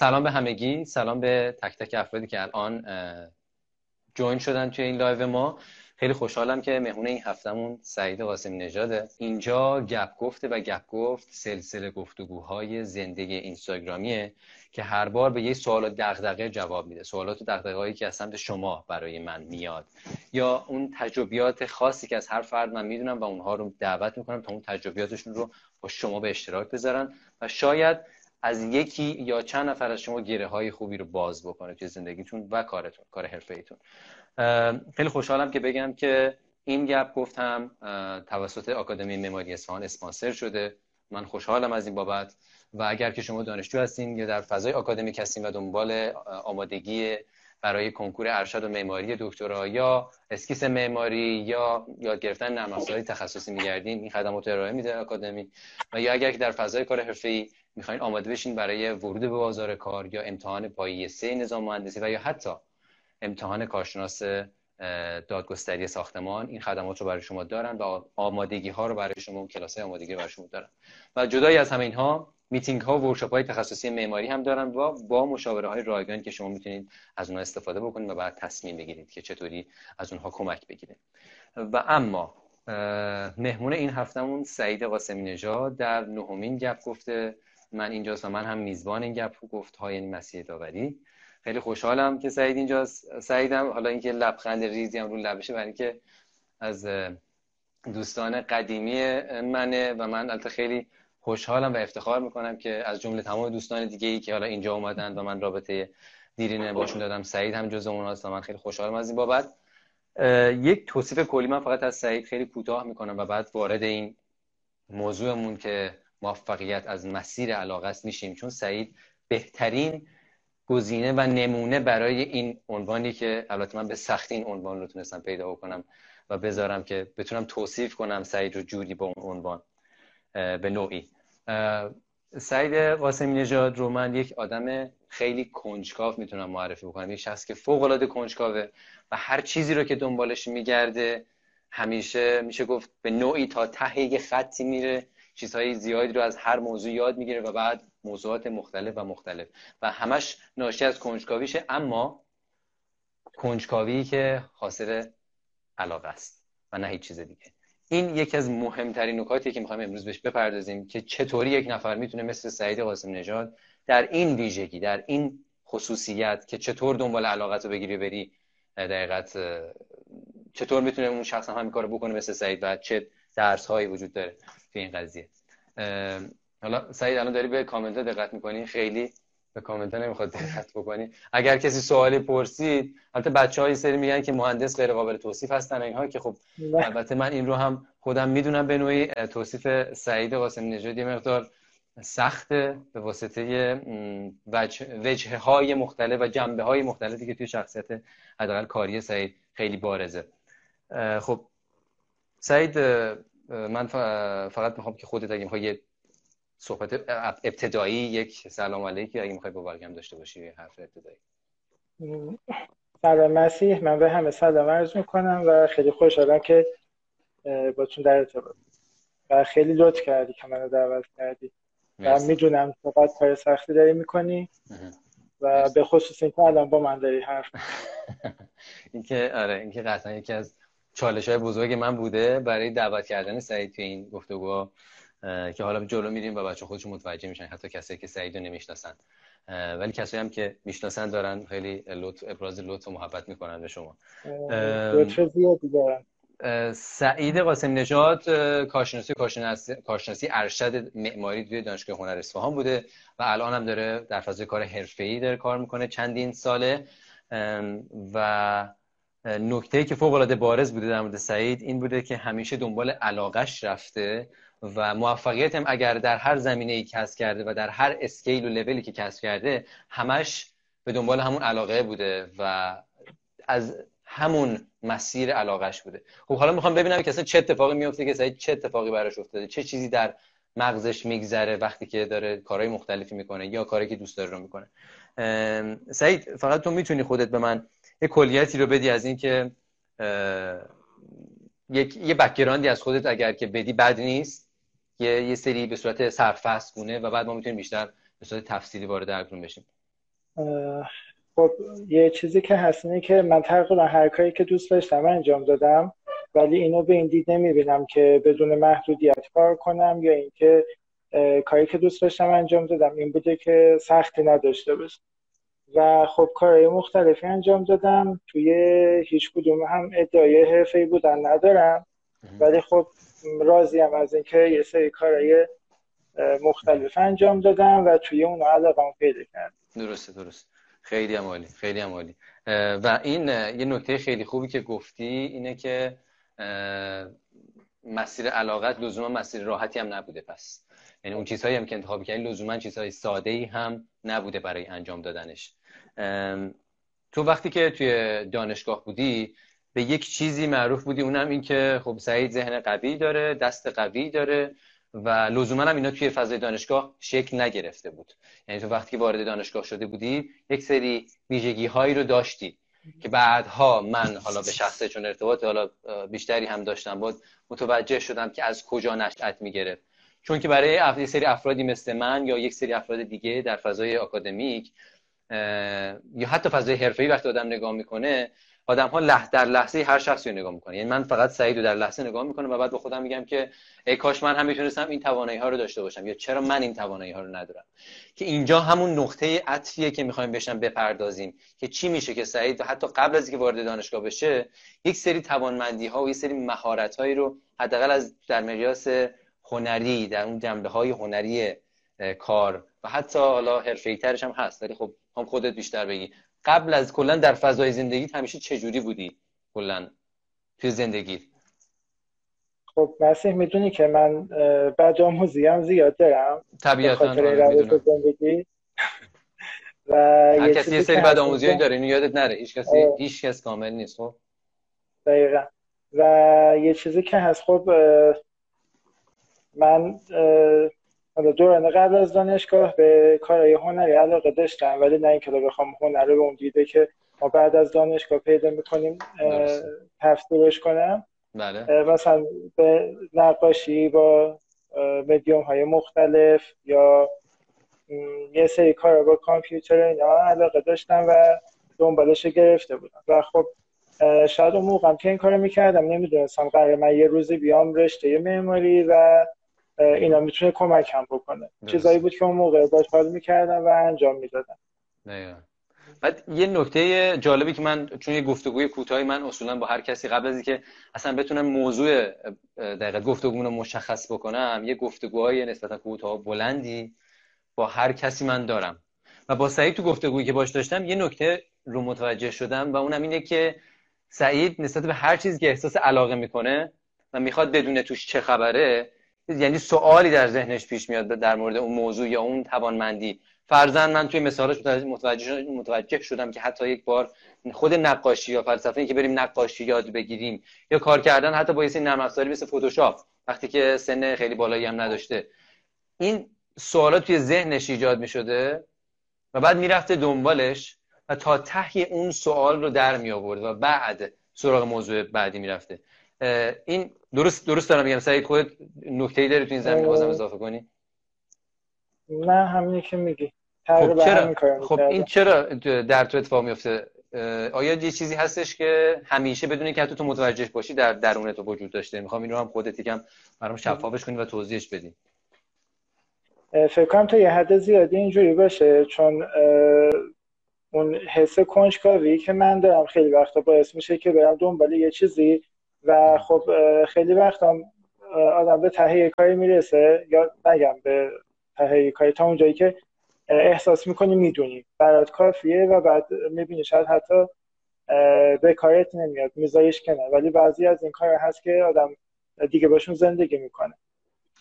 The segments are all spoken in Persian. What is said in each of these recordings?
سلام به همگی. سلام به تک تک افرادی که الان join شدن توی این live ما. خیلی خوشحالم که مهمون این هفتمون سعید قاسمی نژاده. اینجا گپ گفته و گپ گفت سلسله گفتگوهای زنده‌ی اینستاگرامیه که هر بار به یه سوال دغدغه جواب میده. سوالات و دغدغه‌هایی که از سمت شما برای من میاد. یا اون تجربیات خاصی که از هر فرد من می‌دونم و اونها رو دعوت می‌کنم تا اون تجربیاتشون رو با شما به اشتراک بذارن. و شاید از یکی یا چند نفر از شما گره های خوبی رو باز بکنه توی زندگیتون و کارتون کار حرفه ایتون خیلی خوشحالم که بگم که این گپ گفت هم توسط آکادمی معماری اصفهان اسپانسر شده. من خوشحالم از این بابت و اگر که شما دانشجو هستین یا در فضای آکادمی هستین و دنبال آمادگی برای کنکور ارشد و معماری دکترا یا اسکیس معماری یا یاد گرفتن نرم افزارهای تخصصی میگردین این خدمات ارائه میده آکادمی. و یا اگر که در فضای کار حرفه‌ای می‌خواین آماده بشین برای ورود به بازار کار یا امتحان پایه سه نظام مهندسی و یا حتی امتحان کارشناس دادگستری ساختمان این خدمات رو برای شما دارن و آمادگی ها رو برای شما کلاس آمادگی رو برای شما دارن. و جدای از همه اینها میتینگ ها و های تخصصی معماری هم دارن و با مشاوره های رایگان که شما می‌تونید از اونها استفاده بکنید و بعد تصمیم بگیرید که چطوری از اونها کمک بگیرید. و اما مهمون این هفتمون سعید قاسمی نژاد در نهمین گپ گفته من اینجاست و من هم میزبان این گپ گفت های مسیح داوری. خیلی خوشحالم که سعید اینجاست. سعیدم حالا اینکه لبخند ریزی هم رو لبشه برای اینکه از دوستان قدیمی منه و من البته خیلی خوشحالم و افتخار می‌کنم که از جمله تمام دوستان دیگه ای که حالا اینجا اومدن و من رابطه دیرینه باشون دادم سعید هم جز اونهاست و من خیلی خوشحالم از این بابت. یک توصیف کلی من فقط از سعید خیلی کوتاه می‌کنم و بعد وارد این موضوعمون که موفقیت از مسیر علاقه میشیم. چون سعید بهترین گزینه و نمونه برای این عنوانی که البته من به سختی این عنوان رو تونستم پیدا کنم و بذارم که بتونم توصیف کنم سعید رو جوری با اون عنوان به نوعی. سعید قاسمی نژاد رو من یک آدم خیلی کنجکاو می‌تونم معرفی بکنم. یک شخص که فوق العاده کنجکاوه و هر چیزی رو که دنبالش میگرده همیشه میشه گفت به نوعی تا ته خطی میره چیزهای زیادی رو از هر موضوع یاد می‌گیره و بعد موضوعات مختلف و مختلف. و همش ناشی از کنجکاویشه اما کنجکاوی که حاصل علاقه است و نه هیچ چیز دیگه. این یکی از مهمترین نکاتی که می‌خوایم امروز بهش بپردازیم که چطوری یک نفر می‌تونه مثل سعید قاسم نژاد در این ویژگی در این خصوصیت که چطور دنبال علاقت رو بگیری بری دقیقت چطور می‌تونه اون شخص هم همین کارو بکنه مثل سعید و چه درس هایی وجود داره تو این قضیه. حالا سعید الان داری به کامنت ها دقت می‌کنی؟ خیلی به کامنت ها نمی‌خواد دقت بکنی. اگر کسی سوالی پرسید البته بچه های سری میگن که مهندس غیر قابل توصیف هستن اینها که خب البته من این رو هم خودم می‌دونم به نوعی توصیف سعید قاسم نژادی مقدار سخت به واسطه وجه های مختلف و جنبه های مختلفی که توی شخصیت حداقل کاری سعید خیلی بارزه. خب سعید من فقط می‌خوام که خودت اگه می‌خوای یه صحبت ابتدایی یک سلام علیکی اگه می‌خوای با برگم داشته باشی حرف ابتدایی. سلام مسیح من به همه سلام عرض می‌کنم و خیلی خوشحالم که باتون در ارتباط و خیلی لطف کردی که منو دعوت کردی. و می‌دونم فقط کار سختی داری می‌کنی. و به خصوص اینکه الان با من داری حرف اینکه آره اینکه قطعا یکی از چالش های بزرگ من بوده برای دعوت کردن سعید تو این گفتگو که حالا جلو میریم و بچه خودشون متوجه میشن حتی کسایی که سعید رو نمی‌شناسن. ولی کسایی هم که می‌شناسن دارن خیلی لطف ابراز لطف و محبت می‌کنن به شما. سعید قاسم نژاد کارشناسی کارشناسی ارشد معماری توی دانشگاه هنر اصفهان بوده و الان هم داره در فضای کار حرفه‌ای داره کار می‌کنه چندین ساله. و نکته که فوق العاده بارز بوده در مورد سعید این بوده که همیشه دنبال علاقش رفته و موفقیت هم اگر در هر زمینه ای کسب کرده و در هر اسکیل و لولی که کسب کرده همش به دنبال همون علاقه بوده و از همون مسیر علاقش بوده. خب حالا می‌خوام ببینم که اصلا چه اتفاقی میفته که سعید چه اتفاقی براش افتاده. چه چیزی در مغزش میگذره وقتی که داره کارهای مختلفی می‌کنه یا کاری که دوست داره رو می‌کنه. سعید فقط تو می‌تونی خودت به من یه کلیتی رو بدی از اینکه یک یه بکگراندی از خودت اگر که بدی بد نیست یه, یه سری به صورت سرفست گونه و بعد ما می‌تونیم بیشتر به صورت تفصیلی وارد درکون بشیم. خب یه چیزی که هست اینه که من تقریبا هر کاری که دوست داشتم انجام دادم ولی اینو به این دید نمی‌بینم که بدون محدودیت کار کنم یا اینکه کاری که دوست داشتم انجام دادم این بوده که سختی نداشته باشه و خب کارهای مختلفی انجام دادم. توی هیچ کدوم هم ادعای حرفه‌ای بودن ندارم. ولی خب راضیم از اینکه یه سری کارهای مختلف انجام دادم و توی اون علاقه پیدا کردم. درسته درست خیلی عمالی خیلی عمالی و این یه نکته خیلی خوبی که گفتی اینه که مسیر علاقت لزوما مسیر راحتی هم نبوده پس. یعنی اون چیزهایی هم که انتخاب کردی لزوما چیزهای ساده ای هم نبوده برای انجام دادنش. تو وقتی که توی دانشگاه بودی به یک چیزی معروف بودی اونم این که خب سعید ذهن قوی داره دست قوی داره و لزوما هم اینا توی فضای دانشگاه شکل نگرفته بود. یعنی تو وقتی که وارد دانشگاه شده بودی یک سری ویژگی هایی رو داشتی که بعدها من حالا به شخصه چون ارتباط حالا بیشتری هم داشتم بود متوجه شدم که از کجا نشأت می‌گرفت. چون که برای یک سری افرادی مثل من یا یک سری افراد دیگه در فضای آکادمیک یا حتی فضای حرفه‌ای وقتی آدم نگاه می‌کنه آدم ها لح در لحظه هر شخصی رو نگاه می‌کنه یعنی من فقط سعید رو در لحظه نگاه می‌کنم و بعد به خودم میگم که ای کاش من هم می‌تونستم این توانایی ها رو داشته باشم یا چرا من این توانایی ها رو ندارم؟ که اینجا همون نقطه عطفیه که می‌خوایم بهشم بپردازیم که چی میشه که سعید حتی قبل از اینکه وارد دانشگاه بشه یک سری توانمندی ها و یک سری مهارت هایی رو حداقل از در مقیاس هنری در اون جنبه های هنری کار و حتی حالا حرفه‌ای ترش هم هست. ولی خب هم خودت بیشتر بگی. قبل از کلا در فضای زندگی همیشه چجوری بودی؟ کلا توی زندگی خب مسیح می‌دونی که من بعد آموزی هم زیاد دارم. طبیعتا آره، زندگی. و هر کسی یه سری بعد آموزی داره اینو یادت نره. هیچ کسی هیچ کس کامل نیست خب؟ دقیقا. و یه چیزی که هست خب من دوران قبل از دانشگاه به کارهای هنری علاقه داشتم ولی نه اینکه بخوام هنر رو به اون دیده که ما بعد از دانشگاه پیدا می‌کنیم تفسیرش کنم. بله. مثلا به نقاشی با مدیوم های مختلف یا یه سری کار با کامپیوتر اینا علاقه داشتم و دنبالش گرفته بودم. و خب شاید اون موقعم که این کارو می‌کردم نمی‌دونستم قرار من یه روزی بیام رشته معماری و اینا می‌تونه کمک هم بکنه چیزایی بود که اون موقع باش حال می‌کردم و انجام می‌دادم. بعد یه نکته جالبی که من چون یه گفتگوی کوتاهی من اصولا با هر کسی قبل از اینکه اصلا بتونم موضوع دقیقه گفتگو رو مشخص بکنم یه گفتگوهای نسبتا کوتاه بلندی با هر کسی من دارم. و با سعید تو گفتگویی که باش داشتم یه نکته رو متوجه شدم و اونم اینه که سعید نسبت به هر چیزی که احساس علاقه می‌کنه و می‌خواد بدون توش چه خبره یعنی سوالی در ذهنش پیش میاد در مورد اون موضوع یا اون توانمندی. فرزن من توی مثالش متوجه, متوجه شدم که حتی یک بار خود نقاشی یا فلسفه که بریم نقاشی یاد بگیریم یا کار کردن حتی با یه نرم افزاری مثل فتوشاپ وقتی که سن خیلی بالایی هم نداشته. این سوالات توی ذهنش ایجاد می شده و بعد می‌رفته دنبالش و تا ته اون سوال رو در می آورد و بعد سراغ موضوع بعدی می‌رفته. این درست درست دارم میگم. سعید خودت نکته‌ای داری تو این زمینه بازم اضافه کنی؟ نه همینی که میگی. خب چرا خب این چرا در تو اتفاق میفته آیا یه چیزی هستش که همیشه بدونی که تو متوجه باشی در درون تو وجود داشته؟ می‌خوام این رو هم خودت یکم برام شفافش کنی و توضیحش بدی. فکر کنم تا یه حد زیادی اینجوری باشه چون اون حس کنجکاوی که من دارم خیلی وقتا باعث میشه که برم دنبال یه چیزی و خب خیلی وقت هم آدم به ته کاری می‌رسه یا نگم به ته کاری تا اونجایی که احساس می‌کنی می‌دونی. برات کافیه و بعد می‌بینی شاید حتی به کارت نمیاد میذاریش کنه ولی بعضی از این کار هست که آدم دیگه باشون زندگی می‌کنه.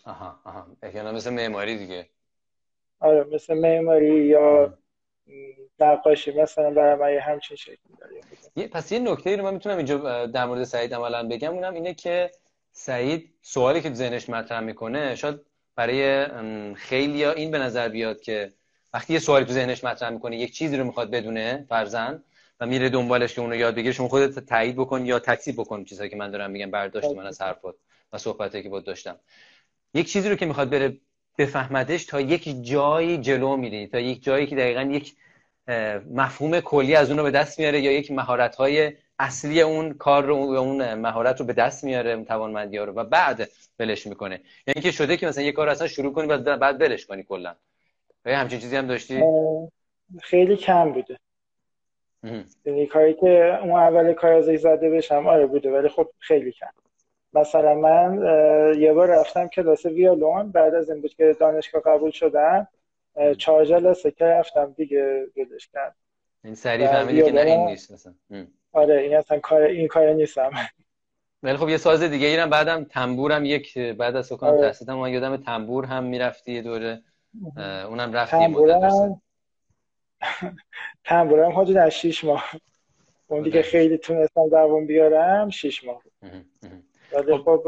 آها آها. مثل معماری دیگه. آره مثل معماری یا نقاشی مثلا برای من یه همچین شکلی داره. پس یه نکته رو من می‌تونم اینجا در مورد سعید عملا بگم. اونم اینه که سعید سوالی که ذهنش مطرح می‌کنه شاید برای خیلی این به نظر بیاد که وقتی یه سوالی تو ذهنش مطرح می‌کنه یک چیزی رو می‌خواد بدونه فرزن و میره دنبالش که اونو یاد بگیره شما خودت تایید بکن یا تکذیب بکن چیزایی که من دارم میگم برداشت من از حرفات و صحبتی که بود داشتم. یک چیزی رو که می‌خواد بره بفهمدش تا یک جایی جلو میری تا یک جایی که دقیقا یک مفهوم کلی از اون رو به دست میاره یا یک مهارت های اصلی اون کار رو اون مهارت رو به دست میاره اون توانمندی ها رو و بعد ولش می‌کنه. یعنی که شده که مثلا یه کار اصلا شروع کنی و بعد ولش کنی کلا. همچین چیزی هم داشتی؟ خیلی کم بوده. یعنی کاری که اون اول کار ازش زده بشم آره بوده ولی خب خیلی کم. مثلا من یه بار رفتم کلاس ویولون بعد از این بود که دانشگاه قبول شدم چهار جلسه که رفتم دیگه ولش کرد این سریع فهمیدی که نه این نیست مثلا. آره این اصلا کار این کار نیستم. ولی خب یه ساز دیگه ایرم بعدم تنبورم یک بعد از سکان آره. تحصیلم من یادم تنبور هم می‌رفتی یه دوره. اونم رفتی تنبورم تنبورم حدود از 6 ماه. اون دیگه خیلی تونستم دوام بیارم 6 ماه خب, خب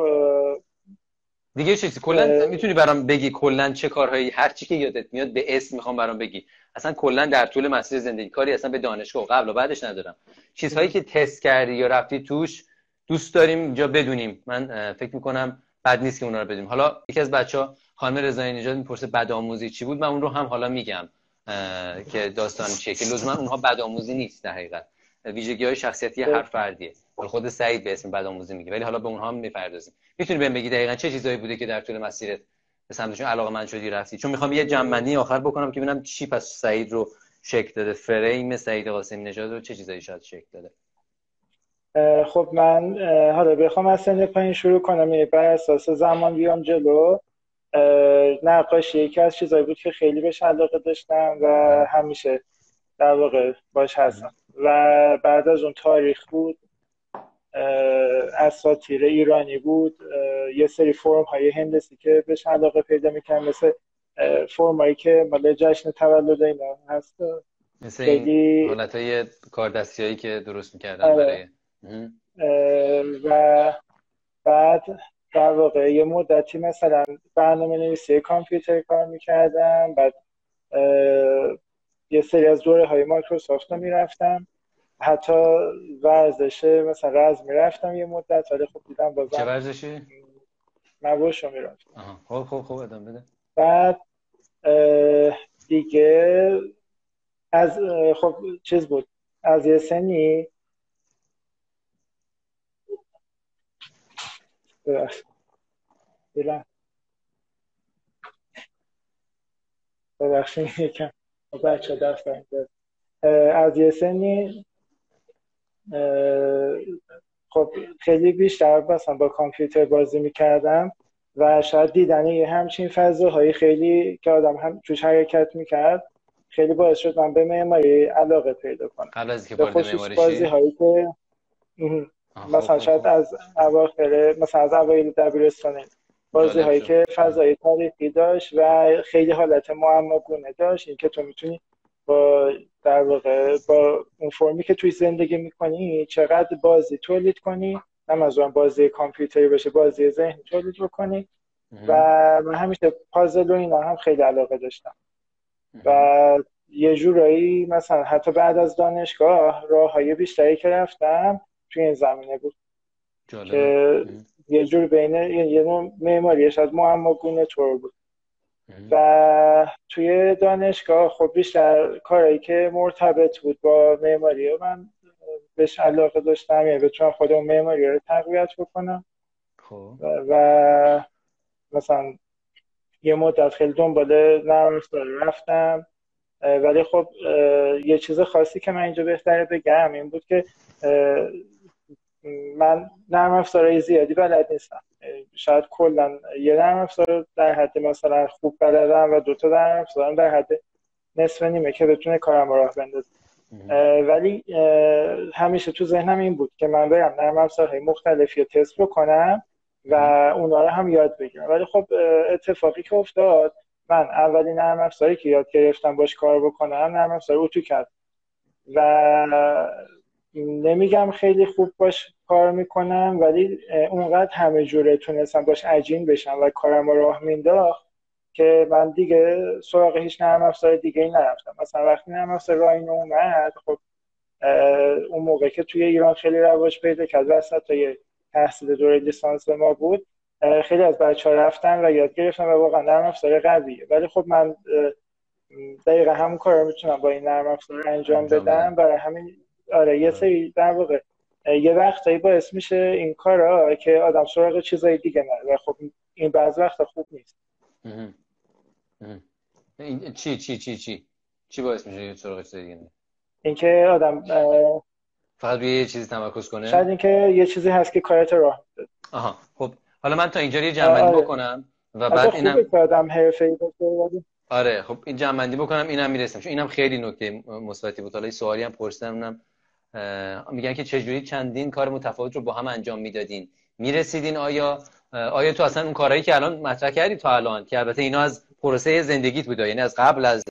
دیگه چیزی کلا می‌تونی برام بگی کلا چه کارهایی هر چی که یادت میاد به اسم می‌خوام برام بگی. اصلا کلا در طول مسیر زندگی. کاری اصلا به دانشگاه قبل و بعدش ندارم. چیزهایی که تست کردی یا رفتی توش دوست داریم اینجا بدونیم. من فکر می‌کنم بد نیست که اونا رو بدونیم. حالا یکی از بچه ها خانم رضایی نژاد می‌پرسه بدآموزی چی بود؟ من اون رو هم حالا میگم که داستان چیه که لزوما اونها بدآموزی نیست در حقیقت. ویژگی های شخصیتی هر فردیه. خود سعید به اسم بدآموزی میگه. ولی حالا به اونها هم می‌پردازیم. می‌تونی بهم بگی دقیقا چه چیزایی بوده که در طول مسیرت به سمتشون علاقه من شدی رفتی؟ چون می‌خوام یه جمعنی آخر بکنم که ببینم چی پس سعید رو شکل داده. فریم سعید قاسمی نژاد رو چه چیزایی شاید شکل داده؟ خب من حالا بخوام از سن پایین شروع کنم. یعنی بر اساس زمان بیام جلو. نقاشی یکی از چیزایی بود که خیلی بهش علاقه داشتم و همیشه در واقع باش هستم. و بعد از اون تاریخ بود. اساتیر ایرانی بود. یه سری فرم های هندسی که بهش علاقه پیدا می‌کنم مثل فرم هایی که مال جشن تولد اینا هست. مثل این حالت های کاردستی هایی که درست می‌کردن آره. برای و بعد در واقع یه مدتی مثلا برنامه نویسی کامپیوتر کار می‌کردم بعد یه سری از دوره های مایکروسافت رو می‌رفتم حتی ورزش مثلا رز می‌رفتم یه مدت ولی خب دیدم بازم چه ورزشی؟ مبوش رو می‌رفتم خب خب خب ادام بده. بعد دیگه از خب چیز بود. از یه سنی ببخشید. ببخشید یکم. بچه دست از یه سنی خب خیلی بیشتر مثلا با کامپیوتر بازی می‌کردم و شاید دیدن یه همچین فضاهایی خیلی که آدم هم توش حرکت می‌کرد خیلی باعث شد من به معماری علاقه پیدا کنم. قبل از که بازی هایی که مثلا خب، شاید خب. از اواخر مثلا از اوایل دبیرستان بازی هایی که فضای تاریخی داشت و خیلی حالت معما گونه داشت اینکه تو می‌تونی با در واقع با اون فرمی که توی زندگی می‌کنی چقدر بازی تولید کنی؟ نه از بازی کامپیوتری باشه بازی ذهن تولید بکنی. و من همیشه پازل و اینا هم خیلی علاقه داشتم. و یه جورایی مثلا حتی بعد از دانشگاه راه های بیشتری که رفتم توی این زمینه بود. که یه جور بین یه نوع معماریش از معما گونه طور بود. و توی دانشگاه خب بیشتر کارهایی که مرتبط بود با معماری و من بهش علاقه داشتم یعنی بتونم خودم معماری رو تقویت بکنم. خب. و, و مثلا یه مدت خیلی دنبال نرم رفتم. ولی خب یه چیز خاصی که من اینجا بهتره بگم این بود که من نرم افزارهای زیادی بلد نیستم. شاید کلا یه نرم افزار در حد مثلا خوب بلدم و دوتا نرم افزارم در حد نصف نیمه که بتونه کارم رو راه بندازه. ولی همیشه تو ذهنم این بود که من برم نرم افزارهای مختلفی رو تست بکنم و اونا رو هم یاد بگیرم. ولی خب اتفاقی که افتاد من اولین نرم افزاری که یاد گرفتم باش کار بکنم نرم افزار اوتو کرد. و نمیگم خیلی خوب باش کار می‌کنم ولی اونقدر همه جوره تونستم باش عجین بشم و کارم رو راه مینداخت که من دیگه سراغ هیچ نرم افزار دیگه ای نرفتم. مثلا وقتی نرم افزار راه اومد خب اون موقع که توی ایران خیلی رواج پیدا کرد وسط یه تحصیل دوره لیسانس ما بود خیلی از بچه ها رفتن و یاد گرفتن و واقعا نرم افزار قویه. ولی خب من دقیقا همون کار رو می‌تونم با این نرم افزار انجام بدم. برای همین آره یه سری در واقع یه وقتایی باعث میشه این کارا که آدم سراغ چیزای دیگه نره. و خب این بعض وقت خوب نیست. چی چی چی چی؟ چی باعث میشه سراغ چیزای دیگه نره؟ اینکه آدم فقط روی یه چیزی تمرکز کنه؟ شاید اینکه یه چیزی هست که کارت راه میده آها. خب حالا من تا اینجا یه جمع آره. بکنم و بعد اینم آدم حرفه‌ای باشه آره خب این جمع بندی بکنم اینم می‌رسم. چون اینم خیلی نکته مثبتی بود. حالا سوالی هم پرسیدم میگن که چجوری چندین کار متفاوت رو با هم انجام می‌دادین؟ می‌رسیدین آیا؟ آیا تو اصلا اون کارهایی که الان مطرح کردی تا الان که البته اینا از پروسه زندگیت بوده یعنی از قبل از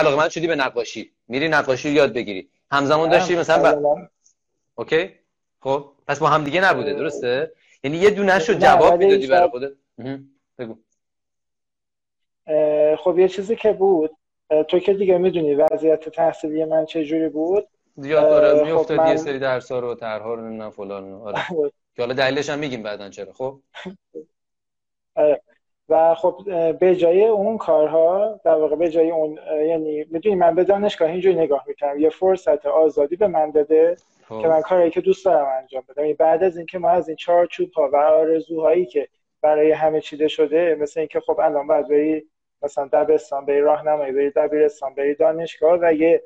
علاقه من شدی به نقاشی. میری نقاشی یاد بگیری. همزمان داشتی مثلا. اوکی؟ خب پس با هم دیگه نبوده درسته؟ یعنی یه دونه شو جواب می‌دادی برای خودت؟ بگو. خب یه چیزی که بود تو که دیگه می‌دونی وضعیت تحصیلی من چه جوری بود. زیاد داره خب میافتاد من... یه سری درس ها رو رو نمی‌دونم فلان آره. که حالا دلیلش هم میگیم بعدا چرا خب؟ آره. و خب به جای اون کارها در واقع به جای اون یعنی می‌دونی من به دانشگاه اینجوری نگاه می‌کنم یه فرصت آزادی به من داده. که من کاری که دوست دارم انجام بدم. یعنی بعد از اینکه ما از این چارچوب ها و آرزوهایی که برای همه چیده شده مثل اینکه خب الان باید بری مثلا دبستان بری راهنمایی بری دبیرستان بری دانشگاه و یه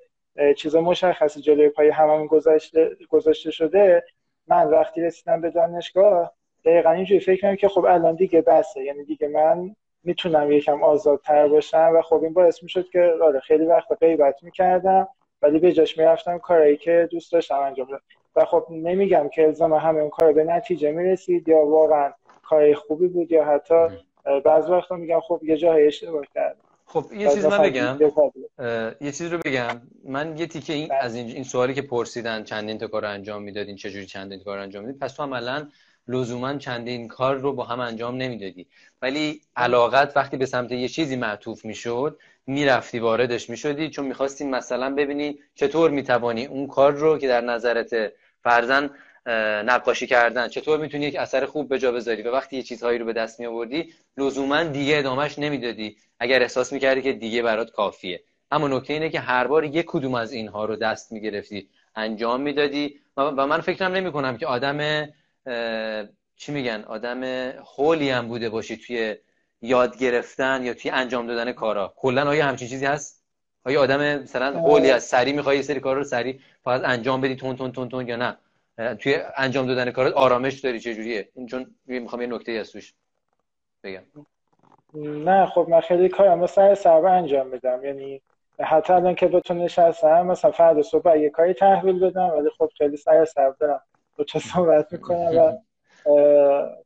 چیز مشخصی جلوی پای هممون گذاشته گذاشته شده من وقتی رسیدم به دانشگاه دقیقا اینجوری فکر کنم که خب الان دیگه بسه. یعنی دیگه من می‌تونم یکم آزادتر باشم و خب این باعث می‌شد که آره خیلی وقت غیبت می‌کردم. ولی به جاش می‌رفتم کارایی که دوست داشتم انجام بدم. و خب نمیگم که الزام همه اون کار به نتیجه می‌رسید یا واقعا کار خوبی بود یا حتی بعض وقتا میگم خب یه جای اشتباه کردم خب یه چیز من بگم. یه چیز رو بگم. من یه تیکه این از این, این سوالی که پرسیدن چندین تا کار انجام می‌دادین چجوری چندین کار انجام می‌دادین پس تو عملا لزوما چندین کار رو با هم انجام نمی‌دادی. ولی علاقت وقتی به سمت یه چیزی معطوف می‌شد می‌رفتی واردش می‌شدی چون می‌خواستی مثلا ببینی چطور می‌توانی اون کار رو که در نظرت فرزن نقاشی کردن چطور می‌تونی یک اثر خوب به جا بذاری و وقتی یه چیزهایی رو به دست می آوردی لزوما دیگه ادامهش نمی‌دادی. اگر احساس می‌کردی که دیگه برات کافیه. اما نکته اینه که هر بار یک کدوم از اینها رو دست می‌گرفتی انجام می‌دادی و من فکرم نمی کنم که آدم چی میگن؟ آدم هولی هم بوده باشی توی یاد گرفتن یا توی انجام دادن کارا. کلا آیا همچین چیزی هست؟ آیا آدم مثلا هولی از سری می‌خوای یه سری کار رو سری فقط انجام بدی تون تون تون تون یا نه؟ توی انجام دادن کارات آرامش داری چه جوریه این چون می‌خوام یه نکته از توش بگم. نه خب من خیلی کارم سر سر انجام میدم. یعنی حتی الان که با تو نشستم مثلا فردا صبح یه کاری تحویل بدم ولی خب خیلی استرس دارم. با تو صحبت می‌کنم و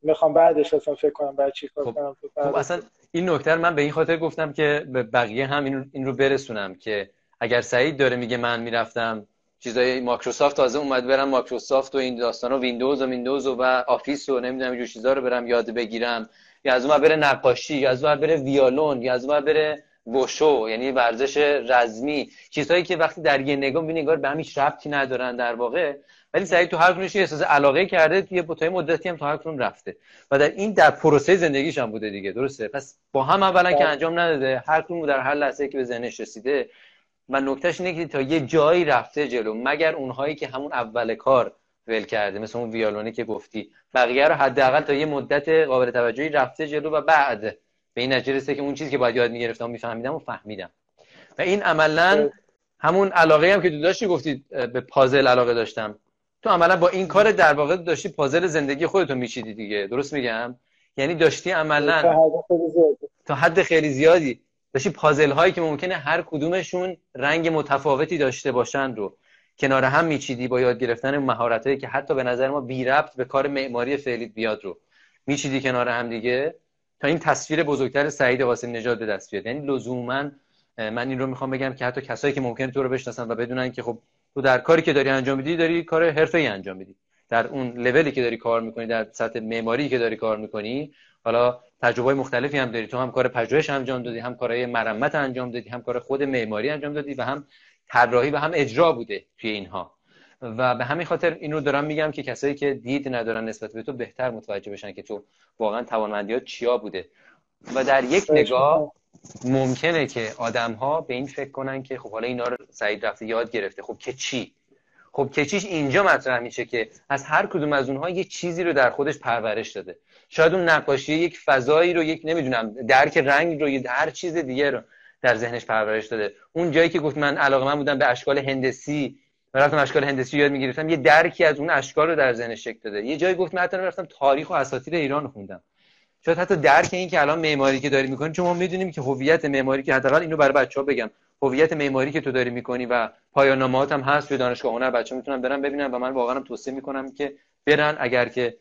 می‌خوام بعدش اصلا فکر کنم بعد چی کار خب، کنم. خب اصلا این نکته من به این خاطر گفتم که به بقیه هم این رو برسونم که اگر سعید داره میگه من می‌رفتم چیزای مایکروسافت تازه اومد برم مایکروسافت و این داستانا ویندوز و ویندوز و, آفیس و نمی‌دونم اینجور چیزا رو برم یاد بگیرم. یا از اون بره نقاشی یا از اون بره ویالون یا از اون بره وشو یعنی ورزش رزمی. چیزهایی که وقتی در یه نگاه می‌بینی انگار به هیچ ربطی ندارن در واقع. ولی سعید تو هر کنونش احساس علاقه کرده یه بوتای مدتی هم تو هر کنون رفته. و در این در پروسه زندگیش هم بوده دیگه درسته؟ پس با هم اولا که بله. انجام نداده هر کنون در هر لحظه که به ذهنش رسیده و نکتهش اینه که تا یه جایی رفته جلو مگر اونهایی که همون اول کار ول کرده مثل اون ویالونی که گفتی. بقیه رو حداقل تا یه مدت قابل توجهی رفته جلو و بعد به این نتیجه رسیده که اون چیزی که باید یاد می‌گرفتم میفهمیدم و فهمیدم. و این عملا همون علاقه هم که تو داشتی گفتید به پازل علاقه داشتم. تو عملا با این کار در واقع داشتی پازل زندگی خودتو میچیدی دیگه. درست میگم؟ یعنی داشتی عملا تا حد خیلی زیادی. داشتی پازل هایی که ممکنه هر کدومشون رنگ متفاوتی داشته باشن رو کنار هم میچیدی با یاد گرفتن مهارت هایی که حتی به نظر ما بی ربط به کار معماری فعلی بیاد رو میچیدی کنار هم دیگه. تا این تصویر بزرگتر سعید قاسم نژاد به دست بیاد. یعنی لزوما من این رو می‌خوام بگم که حتی کسایی که ممکنه تو رو بشناسن و بدونن که خب تو در کاری که داری انجام میدی داری کار حرفه‌ای انجام میدی. در اون لولی که داری کار می‌کنی در سطح معماری که داری کار می‌کنی حالا تجربه مختلفی هم داری. تو هم کار پژوهش انجام دادی هم کارهای مرمت انجام دادی هم کار خود معماری انجام دادی و هم طراحی و هم اجرا بوده توی اینها. و به همین خاطر اینو دارم میگم که کسایی که دید ندارن نسبت به تو بهتر متوجه بشن که تو واقعا توانمندیات چیا بوده. و در یک نگاه ممکنه که آدم ها به این فکر کنن که خب حالا اینا رو سعید رفته یاد گرفته. خب که چی؟ خب کچیش اینجا مطرح میشه که از هر کدوم از اونها یه چیزی رو در خودش پرورش داده. شاید اون نقاشی یک فضایی رو یک نمی‌دونم درک رنگ رو یه هر چیز دیگه رو در ذهنش پرورش داده. اون جایی که گفت من علاقه من بودم به اشکال هندسی و رفتم اشکال هندسی یاد می‌گرفتم یه درکی از اون اشکال رو در ذهنش شکل داده. یه جایی گفت من رفتم تاریخ و اساطیر ایران خوندم. شاید حتی درک این که الان معماری که داری می‌کنی چون ما می‌دونیم که هویت معماری که حداقل اینو برای بچه‌ها بگم. هویت معماری که تو داری می‌کنی و پایان‌نامه‌هات هم هست توی دانشگاه هنر بچه‌ها می‌تونن برن ببینن و من واقعا توصیه می‌کنم که برن اگر که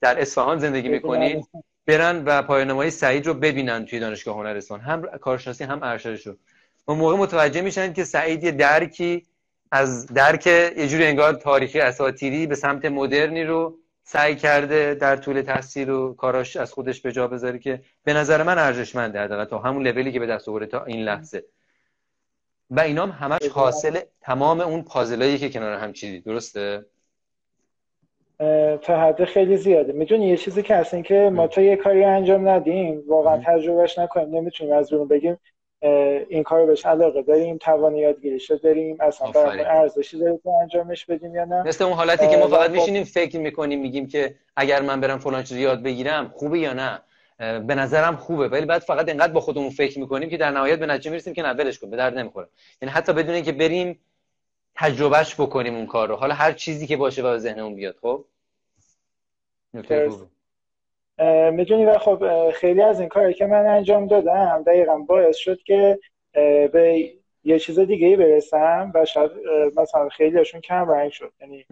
در اصفهان زندگی می‌کنین برن و پایان‌نامه‌های سعید رو ببینن توی دانشگاه هنر اصفهان. هم کارشناسی هم ارشدش رو. اون موقع متوجه میشن که سعید یه درکی از درک یه جوری انگار تاریخی اساطیری به سمت مدرنی رو سعی کرده در طول تحصیل و کاراش از خودش به جا بذاره که به نظر من ارزشمنده حداقل تا همون لولی که به دست آورده تا این لحظه. و اینام همش حاصل تمام اون پازلایی که کنار هم چیدی. درسته؟ تا حد خیلی زیاده. می‌دونی یه چیزی که اصلا که ما تا یه کاری انجام ندیم واقعا تجربهش نکنیم. نمی‌تونیم از اون بگیم. این کار بهش علاقه داریم توان یادگیریش داریم اصلا ارزشی داره که انجامش بدیم یا نه. مثل اون حالتی که ما فقط خب میشینیم فکر می‌کنیم میگیم که اگر من برم فلان چیز یاد بگیرم خوبه یا نه؟ به نظرم خوبه. ولی بعد فقط اینقدر با خودمون فکر می‌کنیم که در نهایت به نتیجه می‌رسیم که نه ولش کن به درد نمی‌خوره. یعنی حتی بدون اینکه بریم تجربهش بکنیم اون کار رو حالا هر چیزی که باشه و ذهنمون بیاد خب؟ می‌دونی و خب خیلی از این کاری که من انجام دادم دقیقا باعث شد که به یه چیز دیگه ای برسم و شاید مثلا خیلی هاشون کم رنگ شد. یعنی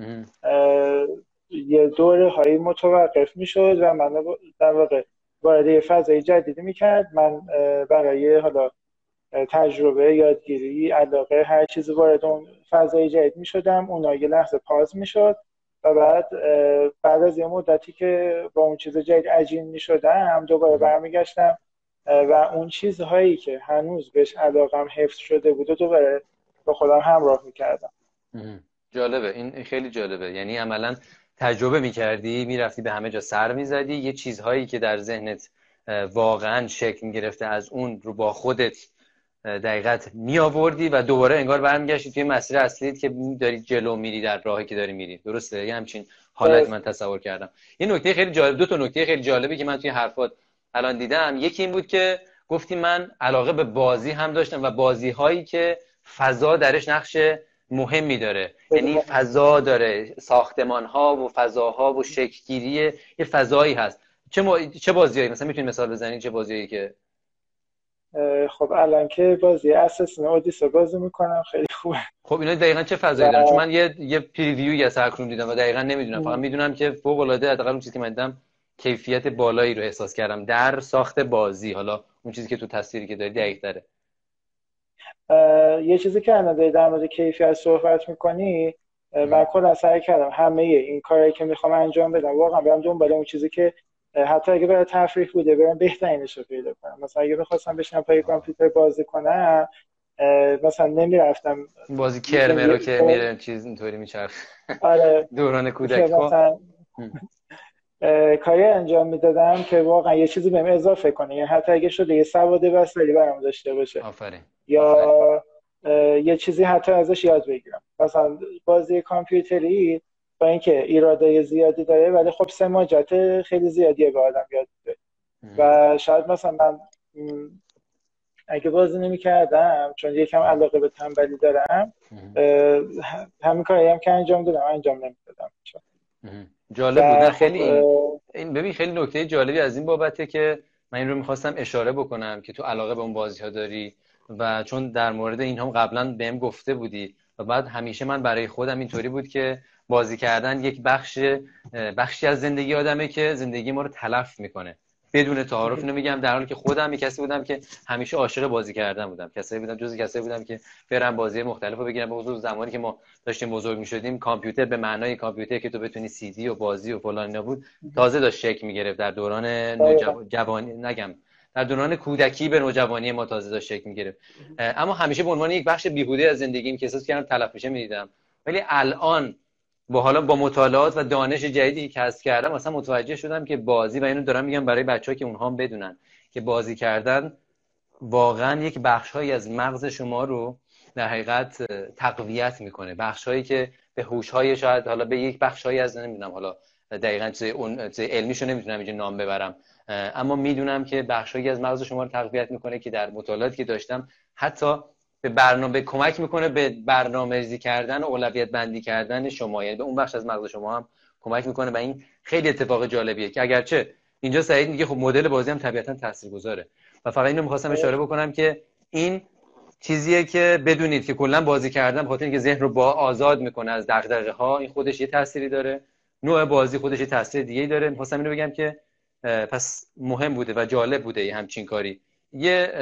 یه دوره هایی متوقف می‌شد و من در واقع وارد یه فضای جدیدی می‌کرد. من برای حالا تجربه یادگیری علاقه هر چیزی وارد اون فضای جدید می‌شدم. اونا یه لحظه پاز می‌شد. و بعد بعد از یه مدتی که با اون چیز جدید عجین می شدم دوباره برمیگشتم. و اون چیزهایی که هنوز بهش علاقم حفظ شده بود دوباره با خودم همراه می‌کردم. جالبه. این خیلی جالبه. یعنی عملا تجربه می‌کردی می‌رفتی به همه جا سر می‌زدی. یه چیزهایی که در ذهنت واقعا شکل می‌گرفته از اون رو با خودت دقیقت می آوردی و دوباره انگار برمیگشتی توی مسیر اصلیت که داری جلو میری در راهی که داری میری. درسته؟ یه همچین حالت من تصور کردم. یه نکته خیلی جالب دو تا نکته خیلی جالبی که من توی حرفات الان دیدم. یکی این بود که گفتی من علاقه به بازی هم داشتم و بازی هایی که فضا درش نقش مهمی داره. یعنی فضا داره. ساختمان ها و فضاها و شکلگیری یه فضایی هست. چه, م... چه بازیایی مثلا می‌تونی مثال بزنی چه بازیایی که خب الان که بازی اساسین اودیسه بازی می‌کنم خیلی خوبه. خب اینا دقیقا چه فضایی دارن؟ چون من یه یه پریویو از هرکرون دیدم و دقیقا نمی‌دونم. فقط می‌دونم که فوق العاده حداقل اون چیزی که من دیدم کیفیت بالایی رو احساس کردم. در ساخت بازی حالا اون چیزی که تو تصویری که داری دقیق داره یه چیزی که الان در مورد کیفیت صحبت می‌کنی من کلا سعی کردم همه این کاری که می‌خوام انجام بدم واقعا برم دنبال اون چیزی که حتی اگه برای تفریح بوده برم بهترینش رو پیدا کنم. مثلا اگه می‌خواستم بشنم پای کامپیوتر بازی کنم مثلا نمی‌رفتم. بازی کرمه رو که میره چیز اینطوری میچرخ آره. دوران کودک. مثلا کاری انجام می‌دادم که واقعا یه چیزی بهم اضافه کنه. یعنی حتی اگه شده یه سواد ولی برام داشته باشه. آفرین. یا یه چیزی حتی ازش یاد بگیرم. مثلا بازی کامپیوتری با اینکه ایراده زیادی داره ولی خب سماجت خیلی زیادیه به آدم یاد میده. و شاید مثلا من اگه بازی نمی کردم چون یکم علاقه به تنبلی دارم همین کاری هم که انجام دادم انجام نمی‌دادم. جالب بود. خیلی این ببین خیلی نکته جالبی از این بابته که من این رو می‌خواستم اشاره بکنم که تو علاقه به اون بازی ها داری و چون در مورد این هم قبلا بهم گفته بودی و بعد همیشه من برای خودم اینطوری بود که بازی کردن یک بخش بخشی از زندگی آدمه که زندگی ما رو تلف می‌کنه. بدون تعارف نمیگم در حالی که خودم یک کسی بودم که همیشه عاشق بازی کردن بودم. کسایی بودم جزی کسایی بودم که برم بازی مختلف رو بگیرم. به زمانی که ما داشتیم بزرگ می‌شدیم کامپیوتر به معنای کامپیوتر که تو بتونی سی دی و بازی و فلان نبود تازه داشت شکل می‌گرفت. در دوران جوانی نگم در دوران کودکی به نوجوانی ما تازه داشت شکل می‌گرفت. اما همیشه به عنوان یک بخش بیهوده از زندگیم که احساس کردم تلف میشه می‌دیدم. ولی الان با حالا با مطالعات و دانش جدیدی که کسب کردم مثلا متوجه شدم که بازی و اینو دارم میگم برای بچه ها که اونها هم بدونن که بازی کردن واقعا یک بخشهایی از مغز شما رو در حقیقت تقویت می‌کنه. بخشهایی که به هوش‌های شاید حالا به یک بخشهایی از نمی‌دونم حالا دقیقا چیز اون علمیشو نمی‌تونم اینجا نام ببرم. اما می‌دونم که بخشهایی از مغز شما رو تقویت می‌کنه که در مطالعاتی که داشتم حتی به برنامه کمک می‌کنه به برنامه‌ریزی کردن و اولویت بندی کردن شما. یعنی به اون بخش از مغز شما هم کمک می‌کنه و این خیلی اتفاق جالبیه که اگرچه اینجا سعید میگه خب مدل بازی هم طبیعتا تاثیرگذاره. و فقط اینو می‌خواستم اشاره بکنم که این چیزیه که بدونید که کلا بازی کردن بخاطر اینکه ذهن رو با آزاد می‌کنه از دغدغه ها این خودش یه تأثیری داره. نوع بازی خودش یه تاثیر دیگه داره. می‌خواستم اینو بگم که پس مهم بوده و جالب بوده همچین کاری. یه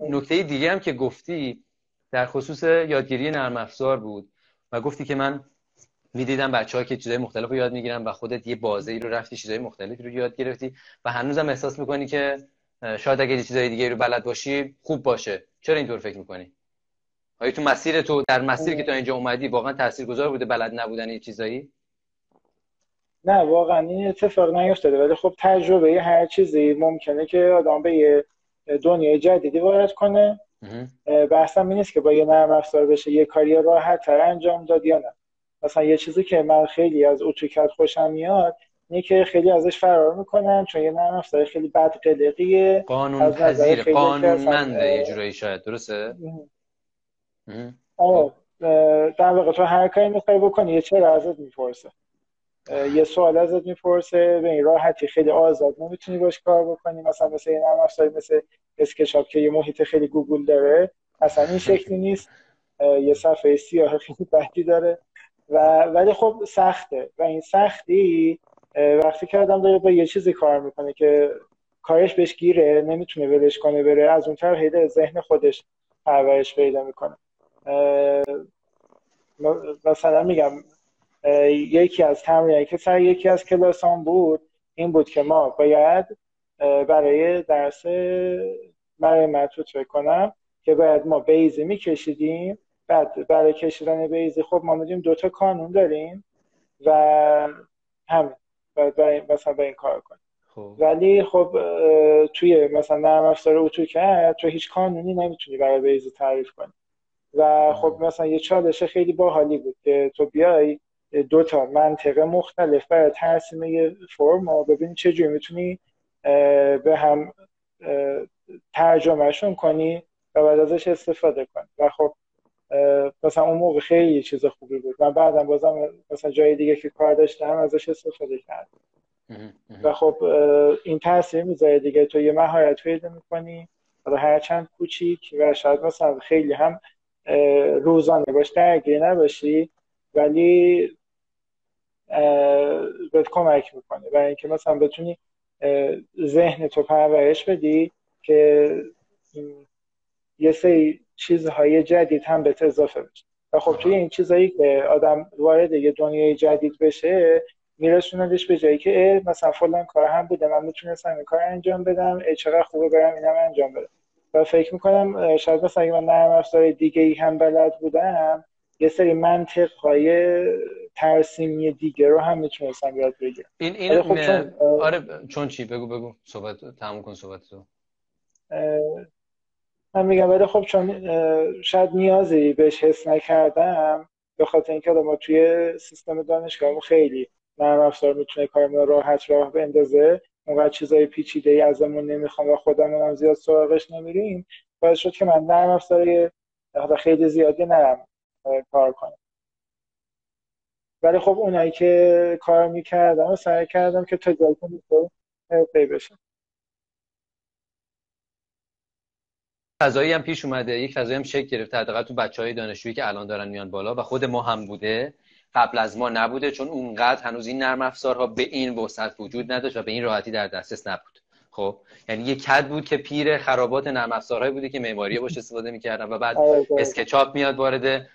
نکته دیگه هم که گفتی در خصوص یادگیری نرم افزار بود و گفتی که من می‌دیدم بچه ها که چیزای مختلف رو یاد می‌گیرن و خودت یه بازه ای رو رفتی چیزای مختلفی رو یاد گرفتی و هنوزم احساس می‌کنی که شاید اگه چیزای دیگه رو بلد باشی خوب باشه. چرا اینطور فکر می‌کنی؟ آیا تو مسیر تو در مسیر که تا اینجا اومدی واقعا تاثیرگذار بوده بلد نبودن یه چیزایی؟ نه واقعا این اتفاق نیفتاده. ولی خب تجربه هر چیزی ممکنه که آدم به یه دنیای جدیدی وارد کنه. بحثم این نیست که با یه نرم افزار بشه یه کاری راحت تر انجام داد یا نه. مثلا یه چیزی که من خیلی از اتوکد خوشم میاد اینه که خیلی ازش فرار می‌کنن چون یه نرم افزار خیلی بد قلقیه. قانون پذیر قانونمنده یه جورایی شاید درسته؟ آره در واقع تو هر کاری می‌خوای بکنی یه چرا ازت می‌پرسه؟ یه سوال ازت می‌پرسه به این راحتی خیلی آزاد نمی‌تونی باش کار بکنی؟ مثلا مثل نرم افزاری مثل اسکچاپ که یه محیط خیلی گوگل داره. مثلا این شکلی نیست. یه صفحه سیاه خیلی بدی داره. و ولی خب سخته. و این سختی وقتی که آدم داره با یه چیزی کار می‌کنه که کارش بهش گیره نمی‌تونه ولش کنه بره از اون طرف هیده ذهن خودش پرورش پیدا می‌کنه. مثلا میگم یکی از تمرینی که سر یکی از کلاسان بود این بود که ما باید برای درس برای متروت فکر کنم که باید ما بیزی میکشیدیم. بعد برای کشیدن بیزی خب ما میدیم دوتا کانون داریم و همین باید برای مثلا به این کار کنیم. خب. ولی خب توی مثلا نرم افزار کرد تو هیچ کانونی نمی‌تونی برای بیزی تعریف کنی. و خب مثلا یه چالش خیلی باحالی بود که تو بیای دو تا منطقه مختلف برای ترسیم یه فرم و ببینی چجوری می‌تونی به هم ترجمهشون کنی و بعد ازش استفاده کنی. و خب مثلا اون موقع خیلی چیز خوبی بود. من بعدم بازم مثلا جای دیگه که کار داشتم ازش استفاده کردم. و خب این تاثیر می‌ذاره دیگه. تو یه مهارت پیدا می‌کنی حالا هرچند کوچیک و شاید مثلا خیلی هم روزانه باش درگیر نباشی ولی بهت کمک می‌کنه. برای اینکه مثلا بتونی ذهن تو پرورش بدی که یه سری چیزهای جدید هم به اضافه بشه. و خب توی این چیزهایی که آدم وارد یه دنیای جدید بشه میرسوندش به جایی که مثلا فلان کار هم بوده من می‌تونستم این کار انجام بدم چقدر خوبه برم اینم انجام بدم. و فکر می‌کنم شاید مثلا اگه من نرم افزار دیگه ای هم بلد بودم یه سری منطق های ترسیمی دیگه رو هم می‌تونستم یاد بگیرم. این این خب چون آره چون چی؟ بگو بگو. صحبت تموم کن صحبت تو. من میگم ولی خب چون شاید نیازی بهش حس نکردم به خاطر اینکه ما توی سیستم دانشگاه خیلی نرم افزار می‌تونه کارمون راحت راه بندازه. اونقدر چیزای پیچیده ای ازمون نمی‌خوام و خودمون هم زیاد سراغش نمیریم. باعث شد که من نرم افزار خیلی زیادی نرم. کار کنم. ولی خب اونایی که کار می‌کردم و سعی کردم که تا جایی که بشه فضایی هم پیش اومده. یک فضایی هم شکل گرفته. حداقل تو بچه های دانشجویی که الان دارن میان بالا و خود ما هم بوده. قبل از ما نبوده چون اونقدر هنوز این نرم افزارها به این وسعت وجود نداشت و به این راحتی در دسترس نبود. خب یعنی یه کد بود که پیر خرابات نرم افزارهایی بوده که معماری باش استفاده می‌کردن و بعد آره، اسکچاپ میاد وارد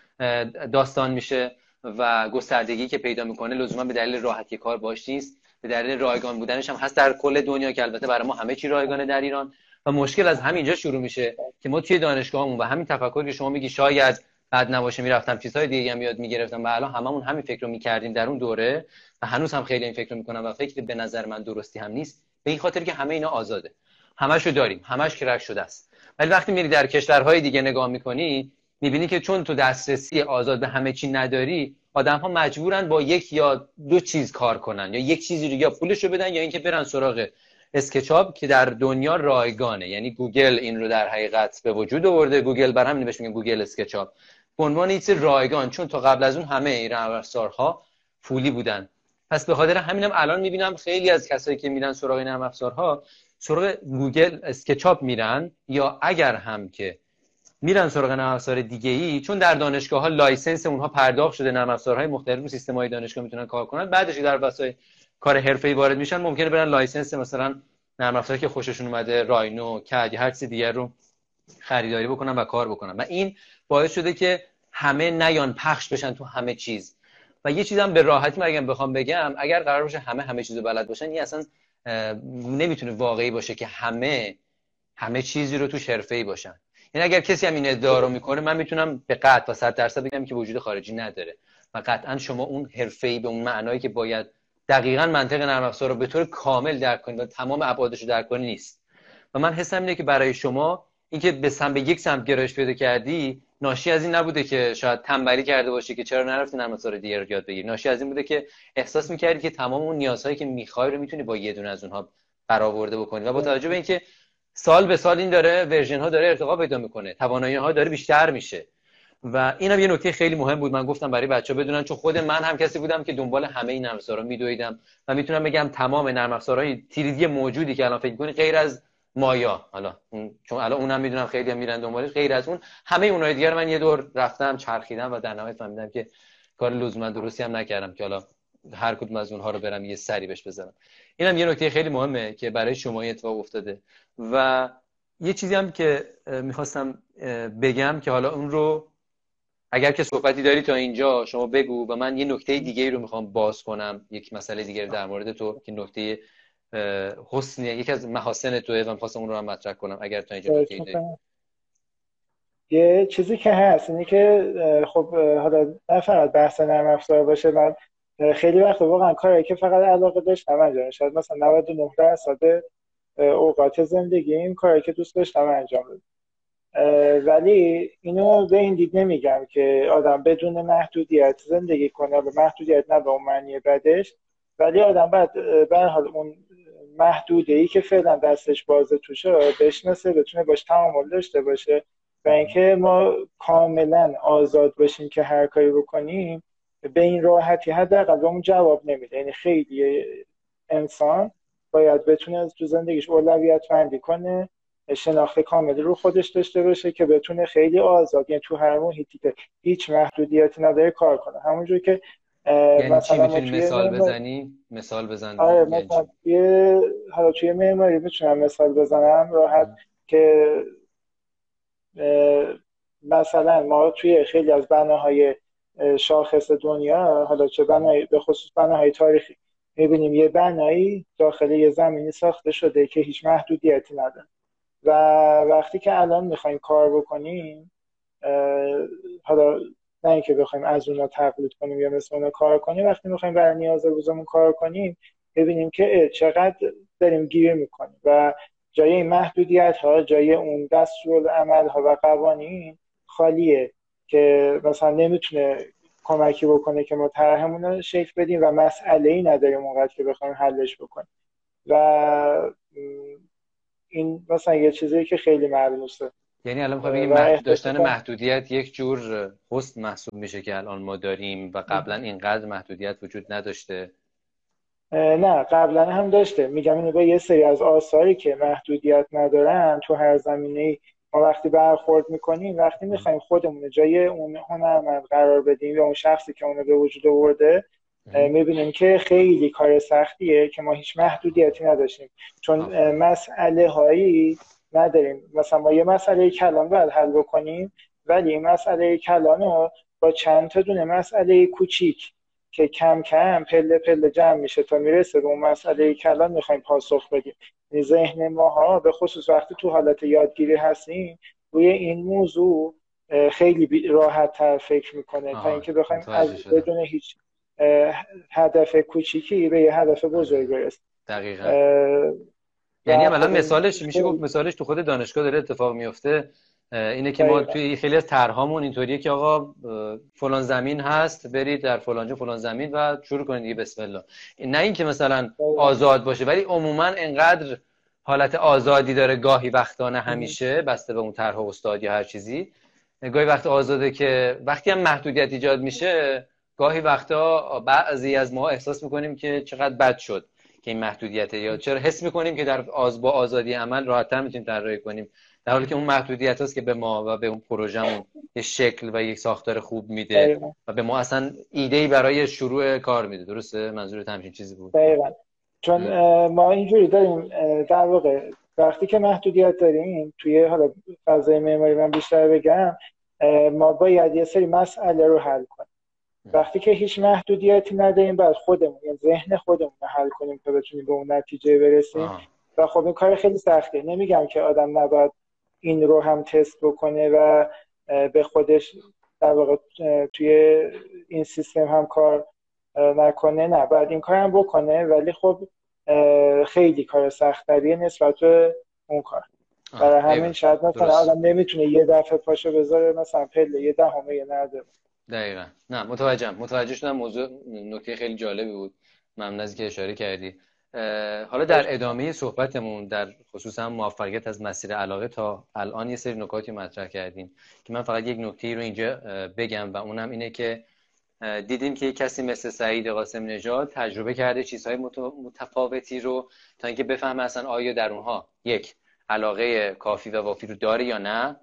داستان میشه و گستردگی که پیدا می‌کنه لزوما به دلیل راحتی کار باش نیست. به دلیل رایگان بودنش هم هست در کل دنیا که البته برای ما همه چی رایگانه در ایران. و مشکل از همینجا شروع میشه که ما توی دانشگاهمون و همین تفکری که شما میگی شاید بعد نباشه می‌رفتم چیزهای دیگه هم یاد می‌گرفتم و الان هممون همین فکر رو می‌کردیم در اون دوره و هنوز هم خیلی این فکر رو می‌کنم و فکر به نظر من درستی هم نیست. به این خاطر که همه اینا آزاده. همشو داریم. همش crack شده است. ولی وقتی میری در کشورهای دیگه نگاه می‌کنی می‌بینی که چون تو دسترسی آزاد به همه چی نداری آدم ها مجبورن با یک یا دو چیز کار کنن یا یک چیزی رو یا پولش رو بدن یا اینکه برن سراغ SketchUp که در دنیا رایگانه. یعنی گوگل این رو در حقیقت به وجود آورده. گوگل برا همین بهش میگن گوگل SketchUp. به عنوان ایت رایگان چون تا قبل از اون همه این افزارها پولی بودن. پس به خاطر همینم الان می‌بینم خیلی از کسایی که میرن سراغ این افزارها سراغ Google SketchUp میرن یا اگر هم که میرن سراغ نرم افزار دیگه ای چون در دانشگاه ها license اونها پرداخت شده نرم افزارهای مختلف رو سیستم های دانشگاه می‌تونن کار کنن. بعدش در واسه کار حرفه‌ای وارد میشن ممکنه برن license مثلا نرم افزاری که خوششون اومده Rhino CAD هر چیز دیگر رو خریداری بکنن و کار بکنن. و این باعث شده که همه نیان پخش بشن تو همه چیز. و یه چیزم به راحتی مرگم بخوام بگم اگر قرار باشه همه همه چیزو بلد باشن این اصلا نمی‌تونه واقعی باشه که همه همه چیزی رو تو حرفه‌ای باشن. یعنی اگر کسی هم این ادعا رو می‌کنه من می‌تونم به قطع و 100 درصد بگم که وجود خارجی نداره. و قطعا شما اون حرفه‌ای به اون معنایی که باید دقیقا منطق نرم افزار رو به طور کامل درک کنید و تمام ابعادش رو درک کنید نیست. و من حسم اینه که برای شما اینکه به سمت به یک سمت گرایش پیدا کردی ناشی از این نبوده که شاید تنبلی کرده باشی که چرا نرفتی نرم افزار دیگه رو یاد بگیری. ناشی از این بوده که احساس می‌کردی که تمام اون نیازهایی که می‌خوای رو می‌تونی با یه دونه از اونها برآورده بکنی. و با توجه به اینکه سال به سال این داره ورژن ها داره ارتقا پیدا می‌کنه. توانایی ها داره بیشتر میشه. و اینم یه نکته خیلی مهم بود. من گفتم برای بچه بدونن چون خود من هم کسی بودم که دنبال همه این نرم افزارا میدویدم و می‌تونم بگم تمام نرم افزارهای تیریدی موجودی که الان فکر کنی غیر از مایا. حالا چون الان اونم می‌دونم خیلی هم میرن دنبالش. غیر از اون همه اونهای دیگر من یه دور رفتم چرخیدم و در نهایت فهمیدم که کار لزوما درستی هم نکردم که حالا هر کدوم از اونها رو برم یه سری بهش بزنم. اینم یه نکته خیلی مهمه که برای شما اتفاق افتاده. و یه چیزی هم که می‌خواستم بگم که حالا اون رو اگر که صحبتی داری تا اینجا شما بگو و من یه نکته دیگه رو می‌خوام باز کنم. یک مسئله دیگه در مورد تو که نکته حسن یکی از محاسن توه و می‌خواستم اون رو هم مطرح کنم اگر تا اینجا نکته داری. یه چیزی که هست اینه که خب حالا نه فقط بحث نرم افزار باشه. من خیلی وقت واقعا کاری که فقط علاقه داشتم انجام شاید مثلا 99 درصد اوقات زندگی این کاری که دوست داشتم انجام بدم ولی اینو به این دید نمیگم که آدم بدون محدودیت زندگی کنه به محدودیت نه به اون معنی بدش ولی آدم بعد به حال اون محدوده ای که فعلا دستش بازه توشه بشناسه بتونه باش تعامل داشته باشه. و اینکه ما کاملا آزاد باشیم که هر کاری بکنیم به این راحتی حداقل اون جواب نمیده. یعنی خیلی انسان باید بتونه تو زندگیش اولویت بندی کنه شناخت کاملی رو خودش داشته باشه که بتونه خیلی آزاد یعنی تو هر محیطی که هیچ محدودیتی نداره کار کنه. همونجور که یعنی مثلا چی مثال بزنی؟ مثال بزن آره یعنی مثلا یه حالا توی معماری می‌تونم مثال بزنم راحت که مثلا ما توی خیلی از بناهای شاخص دنیا حالا چه بنای به خصوص بناهای تاریخی. می‌بینیم یه بنایی داخل یه زمینی ساخته شده که هیچ محدودیتی نداره. و وقتی که الان می‌خوایم کار بکنیم حالا نه اینکه بخوایم از اونا تقلید کنیم یا مثل اونا کار کنیم وقتی می‌خوایم برای نیاز روزمون کار کنیم ببینیم که چقدر داریم گیر می‌کنیم. و جای این محدودیت ها جای اون دستور عمل ها و قوانین خالیه. که مثلا نمی‌تونه کمکی بکنه که ما طرحمون رو شکل بدیم و مسئله ای نداریم اونقدر که بخوایم حلش بکنیم. و این مثلا یه چیزی که خیلی ملموسه. یعنی الان می‌خوای بگیم داشتن محدودیت یک جور حسن محسوب میشه که الان ما داریم و قبلا اینقدر محدودیت وجود نداشته. نه قبلا هم داشته. میگم اینو به یه سری از آثاری که محدودیت ندارن تو هر زمینه ما وقتی برخورد می‌کنیم وقتی می‌خوایم خودمون جای اون هنرمند قرار بدیم یا اون شخصی که اونو به وجود آورده می‌بینیم که خیلی کار سختیه که ما هیچ محدودیتی نداشتیم. چون مسئله هایی نداریم. مثلا ما یه مسئله کلان باید حل بکنیم ولی مسئله کلان رو با چند تا دونه مسئله کوچیک که کم کم پله پله جمع میشه تا می‌رسه به اون مسئله کلان می‌خوایم پاسخ بدیم. ذهن ماها به خصوص وقتی تو حالت یادگیری هستیم روی این موضوع خیلی راحت تر فکر می‌کنه. تا اینکه بخوایم از بدون هیچ هدف کوچیکی به یه هدف بزرگ برسیم. دقیقا. یعنی الان مثالش میشه گفت مثالش تو خود دانشگاه داره اتفاق میفته اینه که ما توی خیلی از طرحامون اینطوریه که آقا فلان زمین هست برید در فلانجا فلان زمین و شروع کنید دیگه بسم الله. نه اینکه مثلا آزاد باشه ولی عموما انقدر حالت آزادی داره گاهی وقتانه همیشه بسته به اون طرح استاد یا هر چیزی. گاهی وقت آزاده که وقتی هم محدودیت ایجاد میشه گاهی وقتا بعضی از ما احساس می‌کنیم که چقدر بد شد که این محدودیت یا چرا حس می‌کنیم که در آز با آزادی عمل راحتتر می‌تونیم طراحی کنیم. در حالی که اون محدودیت هست که به ما و به اون پروژهمون یه شکل و یک ساختار خوب میده و به ما اصلا ایده برای شروع کار میده. درسته؟ منظور همچین چیزی بود؟ دقیقا. چون ما اینجوری داریم در واقع وقتی که محدودیت داریم توی حالا فضای معماری من بیشتر بگم ما باید یه سری مسئله رو حل کنیم. وقتی که هیچ محدودیتی نداریم بعد خودمون یا ذهن خودمون رو حل کنیم تا بتونیم به اون نتیجه برسیم. و خب این کار خیلی سخته. نمیگم که آدم نباید این رو هم تست بکنه و به خودش در واقع توی این سیستم هم کار نکنه. نه باید این کار هم بکنه ولی خب خیلی کار سختریه نسبت به اون کار. برای همین شاید مثلا آدم نمی‌تونه یه دفعه پاشو بذاره مثلا پله یه دهمه یه نرده دقیقا. نه متوجهم. متوجه شدم موضوع نکته خیلی جالبی بود. ممنون از که اشاره کردی. حالا در ادامه صحبتمون در خصوص هم موفقیت از مسیر علاقه تا الان یه سری نکاتی مطرح کردیم که من فقط یک نکته رو اینجا بگم و اونم اینه که دیدیم که کسی مثل سعید قاسم نژاد تجربه کرده چیزهای متفاوتی رو تا اینکه بفهمه اصلا آیا در اونها یک علاقه کافی و وافی رو داره یا نه.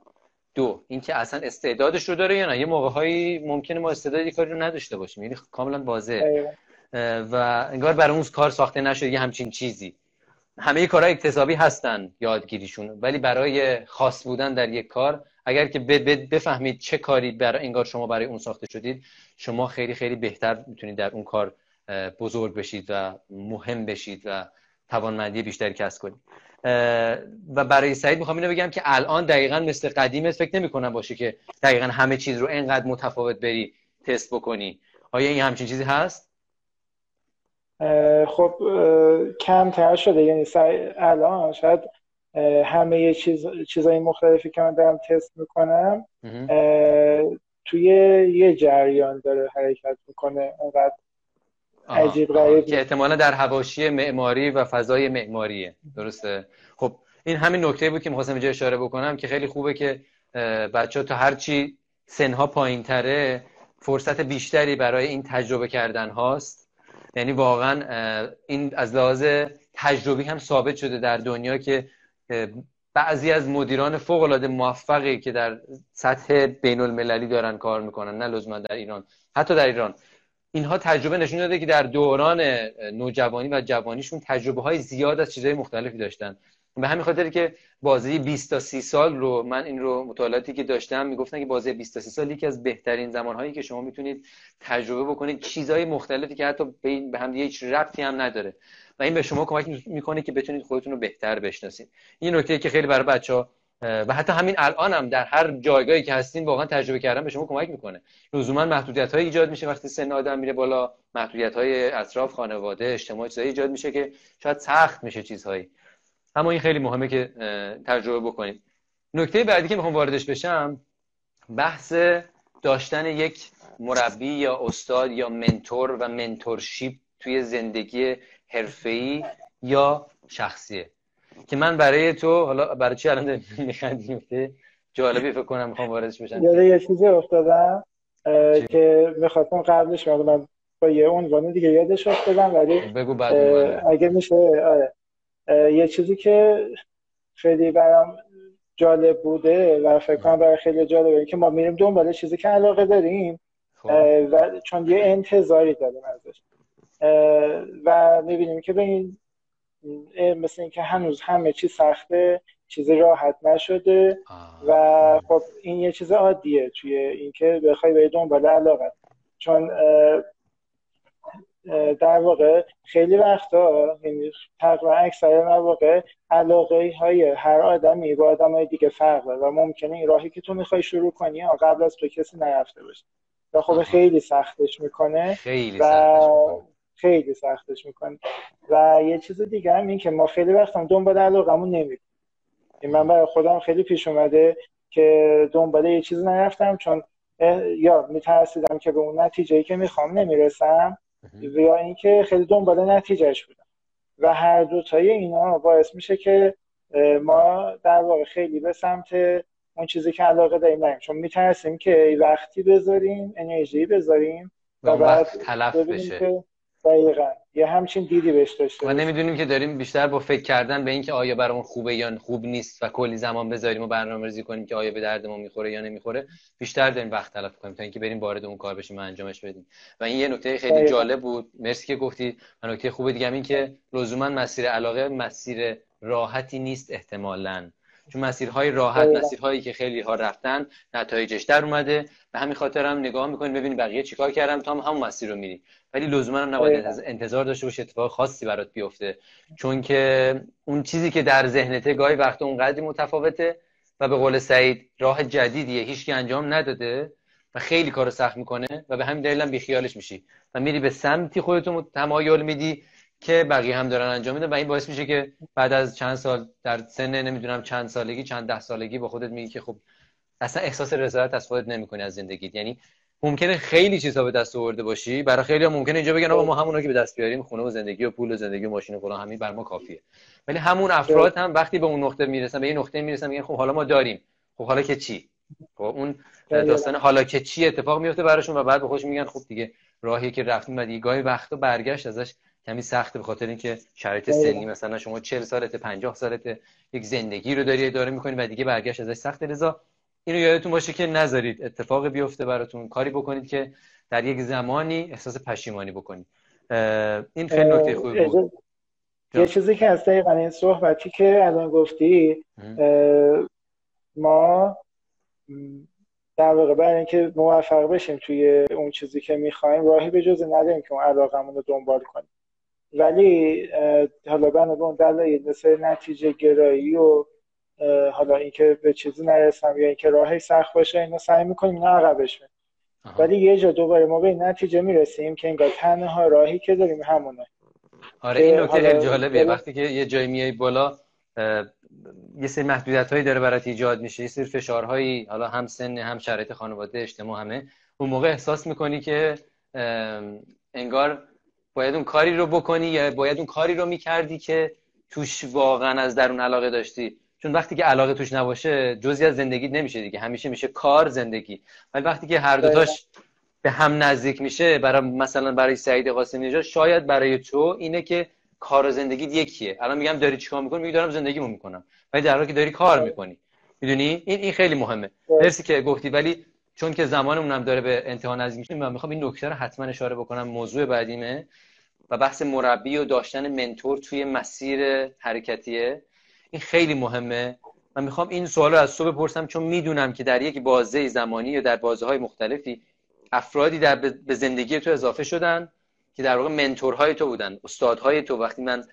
دو اینکه اصلا استعدادش رو داره یا نه. یه موقع ممکنه ما استعدادی کاری رو نداشته باشیم. یعنی کاملا واضحه. و انگار برای اون کار ساخته نشده یه همچین چیزی. همه کارهای اکتسابی هستن یادگیریشون ولی برای خاص بودن در یک کار اگر که بفهمید چه کاری برای انگار شما برای اون ساخته شدید شما خیلی خیلی بهتر می‌تونید در اون کار بزرگ بشید و مهم بشید و توانمندی بیشتری کسب کنید. و برای سعید می‌خوام اینو بگم که الان دقیقا مثل قدیمت فکر نمی کنم باشه که دقیقا همه چیز رو انقدر متفاوت بری تست بکنی. آیا این همچین چیزی هست؟ خب کمتر شده. یعنی الان شاید همه چیز چیزای مختلفی که من دارم تست می‌کنم توی یه جریان داره حرکت می‌کنه. اونقدر عجیب غریب که احتمالا در حواشی معماری و فضای معماریه. درسته؟ خب این همین نکته بود که می‌خواستم اینجا اشاره بکنم که خیلی خوبه که بچه ها تا هرچی سنها پایین تره فرصت بیشتری برای این تجربه کردن هاست. یعنی واقعا این از لحاظ تجربی هم ثابت شده در دنیا که بعضی از مدیران فوق العاده موفقی که در سطح بین المللی دارن کار می‌کنن نه لزوما در ایران. حتی در ایران. اینها تجربه نشون داده که در دوران نوجوانی و جوانیشون تجربه های زیاد از چیزهای مختلفی داشتن. به همین خاطر که بازی 20 تا 30 سال رو من این رو مطالعاتی که داشتم می‌گفتن که بازی 20 تا 30 سال یکی از بهترین زمانهایی که شما می‌تونید تجربه بکنید چیزهای مختلفی که حتی به هم هیچ ربطی هم نداره. و این به شما کمک می‌کنه که بتونید خودتون رو بهتر بشناسید. این نکته که خیلی برای بچه و حتی همین الان هم در هر جایگاهی که هستین واقعا تجربه کردن به شما کمک می‌کنه. لزوما محدودیت های ایجاد میشه وقتی سن آدم میره بالا محدودیت های اطراف خانواده اجتماعی ایجاد میشه که شاید سخت میشه چیزهایی. اما این خیلی مهمه که تجربه بکنید نکته بعدی که می‌خوام واردش بشم بحث داشتن یک مربی یا استاد یا منتور و منتورشیپ توی زندگی حرفه‌ای یا شخصیه. که من برای تو حالا برای چی الان میخندی نکته جالبی فکر کنم می‌خوام واردش بشم. یاد یه چیزی افتادم که می‌خواستم قبلش من با یه عنوان دیگه یادش افتادم ولی بگو بعد اگه میشه آره. یه چیزی که خیلی برام جالب بوده و فکر کنم برای خیلی جالبه که ما میریم دنبال چیزی که علاقه داریم خب. و چون یه انتظاری داریم ازش. و می‌بینیم که به این مثل اینکه هنوز همه چی سخته چیزی راحت نشده و خب این یه چیز عادیه توی اینکه بخوای به دنبال علاقه چون در واقع خیلی وقتا یعنی تقریبا اکثر مواقع علاقه های هر آدمی با آدم های دیگه فرق و ممکنه این راهی که تو می‌خوای شروع کنی قبل از تو کسی نرفته باشه. و خب خیلی سختش می‌کنه خیلی و سختش می‌کنه. خیلی سختش می‌کنه. و یه چیز دیگه هم این که ما خیلی وقت هم دنبال علاقمون نمیریم. من برای خودم خیلی پیش اومده که دنبال یه چیزی نرفتم چون یا میترسیدم که به اون نتیجه که می‌خوام نمی‌رسم. یا اینکه خیلی دنبال نتیجهش بودم. و هر دوتای اینا باعث میشه که ما در واقع خیلی به سمت اون چیزی که علاقه داریم بریم چون میترسیم که وقتی بذاریم انرژی بذاریم و بعد تلف بشه. دقیقا. یه همچین دیدی بهش داشته و نمی‌دونیم که داریم بیشتر با فکر کردن به اینکه آیا برامون خوبه یا خوب نیست و کلی زمان بذاریم و برنامه‌ریزی کنیم که آیا به دردمون می‌خوره یا نمی‌خوره بیشتر داریم وقت تلف کنیم تا اینکه بریم وارد اون کار بشیم و انجامش بدیم. و این یه نکته خیلی دقیقا. جالب بود. مرسی که گفتی. و نکته خوب دیگه این که لزوما مسیر علاقه مسیر راحتی نیست احتمالاً. چون مسیرهای راحت مسیرهایی که خیلی ها رفتن نتایجش در اومده. به همین خاطر هم نگاه می‌کنی ببینی بقیه چیکار کردم تا هم همون مسیر رو میری ولی لزوما هم نباید انتظار داشته باشه اتفاق خاصی برات بیفته. چون که اون چیزی که در ذهنته گاهی وقت اونقدر متفاوته و به قول سعید راه جدیدیه هیچکی انجام نداده و خیلی کارو سخت می‌کنه و به همین دلیل هم بیخیالش میشی. و میری به سمتی خودتو تمایل میدی که بقیه هم دارن انجام میدن و این باعث میشه که بعد از چند سال در سن نمی‌دونم چند سالگی چند ده سالگی با خودت میگی که خب اصلا احساس رضایت از خودت نمی‌کنی از زندگیت. یعنی ممکنه خیلی چیزا به دست آورده باشی برای خیلی هم ممکنه اینجا بگن آقا ما همونا که به دست بیاریم خونه و زندگی و پول و زندگی و ماشین و فلان همین بر ما کافیه. ولی همون افراد هم وقتی به اون نقطه می‌رسن به این نقطه می‌رسن میگن خب حالا ما داریم. خب حالا که چی؟ خب اون داستان حالا که چی اتفاق میفته براشون و بعد به خودشون میگن خب دیگه راهی که رفتیم و دیگه گاهی وقتا برگشت ازش کمی سخته به خاطر اینکه شرایط سنی مثلا شما 40 سالته 50 سالته یک زندگی رو داری اداره می‌کنی و دیگه برگشت ازش سخته. لذا اینو یادتون باشه که نذارید اتفاق بیفته براتون. کاری بکنید که در یک زمانی احساس پشیمانی بکنید. این خیلی نکته خوبی بود. یه چیزی که از دقیقا این صحبتی که الان گفتی ما در واقع برای اینکه موفق بشیم توی اون چیزی که می‌خوایم راهی به جز نداریم که اون علاقمون رو دنبال کنیم. ولی حالا بنا به اون دلایل مثل نتیجه گرایی و حالا اینکه به چیزی نرسم یا اینکه راهی سخت باشه اینا سعی می‌کنیم نه عقبش ولی یه جا دوباره ما به این نتیجه می‌رسیم که انگار تنها راهی که داریم همونه. آره این نکته خیلی جالبه وقتی که یه جای میای بالا یه سری محدودیت هایی داره برات ایجاد میشه. یه سری فشارهایی حالا هم سن هم شرایط خانواده اجتماع همه. اون موقع احساس می‌کنی که انگار باید اون کاری رو بکنی یا باید اون کاری رو می‌کردی که توش واقعا از درون علاقه داشتی؟ چون وقتی که علاقه توش نباشه جزی از زندگی نمیشه دیگه. همیشه میشه کار زندگی. ولی وقتی که هر دوتاش به هم نزدیک میشه برای مثلا برای سعید قاسمی نژاد شاید برای تو اینه که کار و زندگی یکیه. الان میگم داری چیکار می‌کنی؟ میگم دارم زندگیمو می‌کنم. ولی در حالی که داری کار می‌کنی. می‌دونی؟ این این خیلی مهمه. مرسی که گفتی. ولی چون که زمانمون هم داره به انتها نزدیک میشه من می‌خوام این نکته رو حتما اشاره بکنم موضوع بعدیمه و بحث مربی و داشتن منتور توی مسیر حرکتیه. این خیلی مهمه. من می‌خوام این سوال رو از تو بپرسم چون می‌دونم که در یک بازه زمانی یا در بازه های مختلفی افرادی در به زندگی تو اضافه شدن که در واقع منتورهای تو بودن استادهای تو. وقتی من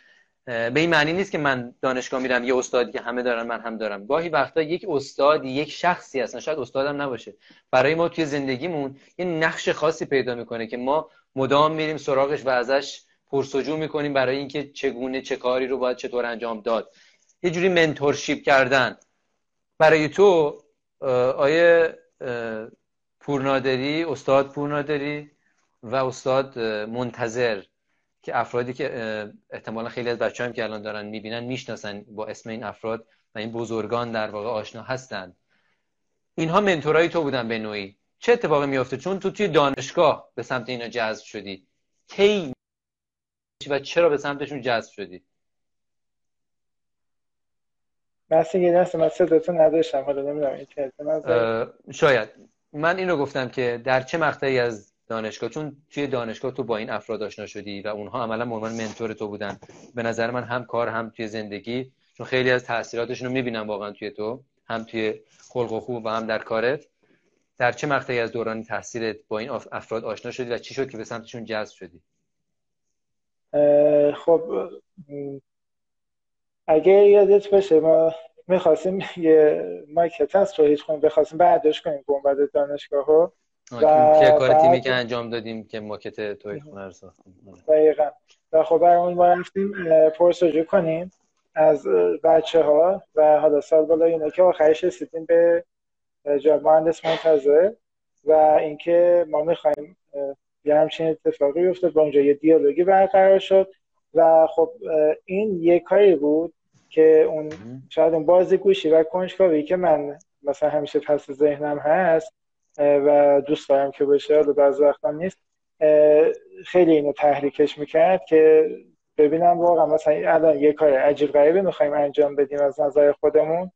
به این معنی نیست که من دانشگاه میرم یه استادی که همه دارن من هم دارم. گاهی وقتا یک استادی یک شخصی هستن شاید استادم نباشه. برای ما توی زندگیمون یه نقش خاصی پیدا می‌کنه که ما مدام میریم سراغش و ازش پرسجو می‌کنیم برای اینکه چگونه چه کاری رو باید چطور انجام داد. یه جوری منتورشیپ کردن. برای تو آیه پورنادری استاد پورنادری و استاد منتظر. که افرادی که احتمالا خیلی از بچه هم که الان دارن می‌بینن می‌شناسن با اسم این افراد و این بزرگان در واقع آشنا هستن. اینها منتورای تو بودن به نوعی. چه اتفاقی میافته؟ چون تو توی دانشگاه به سمت اینا جذب شدی. کی و چرا به سمتشون جذب شدی؟ بس یه دست من صداتون نداشتم حالا نمی‌دونم شاید. من اینو گفتم که در چه مقطعی از دانشگاه چون توی دانشگاه تو با این افراد آشنا شدی و اونها عملا عنوان منتور تو بودن. به نظر من هم کار هم توی زندگی چون خیلی از تاثیراتشون رو می‌بینم واقعا توی تو هم توی خلق و خوب و هم در کارت. در چه مقطعی از دوران تحصیلت با این افراد آشنا شدی و چی شد که به سمتشون جذب شدی؟ خب اگه یادت باشه ما می‌خواستیم یه ماکت هست توحید خون بخواستیم برداشت کنیم گنبد دانشگاه ها و که کار تیمی که انجام دادیم که ماکت توحید خونه رو ساختیم دقیقا. و خب برای اون ما رفتیم پرسجو کنیم از بچه ها و حالا سال بالا اینه که آخرش رسیدیم به جا مهندس منتظر و اینکه ما می‌خوایم یه همچین اتفاقی افتاد با اونجا یه دیالوگی برقرار شد و خب این یه کاری بود که اون شاید اون بازی گوشی و کنجکاوی که من مثلا همیشه پس ذهنم هست و دوست دارم که بشه حالا بعض وقتم نیست. خیلی اینو تحریکش می‌کرد که ببینم واقعا مثلا الان یه کار عجیب غریبی می‌خوایم انجام بدیم از نظر خودمون.